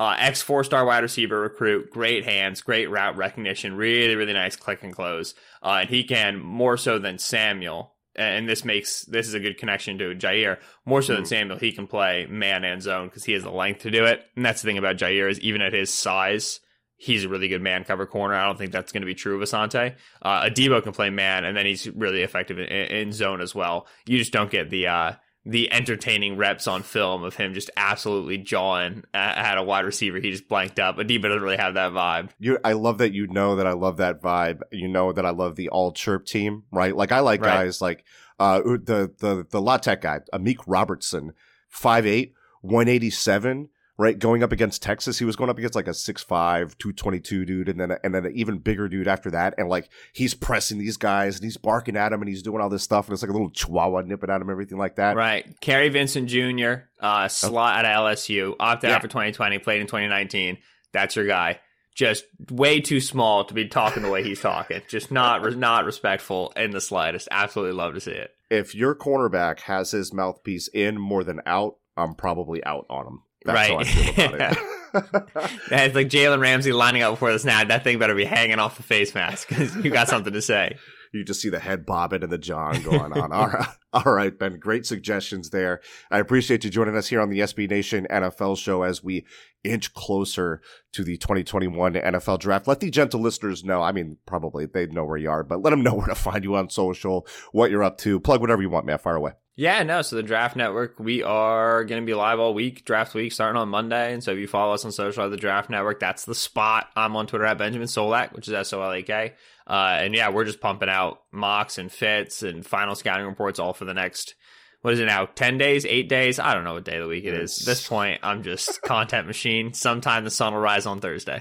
uh, ex four star wide receiver recruit, great hands, great route recognition, really, really nice click and close. Uh, and he can more so than Samuel. And this makes this is a good connection to Jaire. More so than Mm. Samuel, he can play man and zone because he has the length to do it. And that's the thing about Jaire is even at his size, he's a really good man cover corner. I don't think that's going to be true of Asante. Uh, Adebo can play man, and then he's really effective in, in zone as well. You just don't get the uh, the entertaining reps on film of him just absolutely jawing at, a wide receiver. He just blanked up. Adebo doesn't really have that vibe. You, I love that you know that I love that vibe. You know that I love the all chirp team, right? Like I like Right. guys like uh the the the La Tech guy, Amik Robertson, 5'8", 187, right? Going up against Texas, he was going up against like a 6'5", 222 dude, and then and then an even bigger dude after that, and like he's pressing these guys and he's barking at him and he's doing all this stuff, and it's like a little chihuahua nipping at him, everything like that. Right. Kary Vincent Jr., uh, slot at LSU, opted Yeah. out for 2020, played in 2019. That's your guy. Just way too small to be talking the way he's talking. Just not not respectful in the slightest. Absolutely love to see it. If your cornerback has his mouthpiece in more than out, I'm probably out on him. That's Right. feel about it. It's like Jalen Ramsey lining up before the snap. That thing better be hanging off the face mask because you got something to say. you just see the head bobbing and the John going on. All right. All right, Ben. Great suggestions there. I appreciate you joining us here on the SB Nation NFL show as we inch closer to the 2021 NFL draft. Let the gentle listeners know. I mean, probably they know where you are, but let them know where to find you on social, what you're up to. Plug whatever you want, man. Fire away. Yeah, no. So the Draft Network, we are going to be live all week, draft week, starting on Monday. And so if you follow us on social at the Draft Network, that's the spot. I'm on Twitter at Benjamin Solak, which is S O L A K. Uh, and yeah, we're just pumping out mocks and fits and final scouting reports all for the next. What is it now? Ten days, eight days? I don't know what day of the week it is. At this point, I'm just content machine. Sometime the sun will rise on Thursday.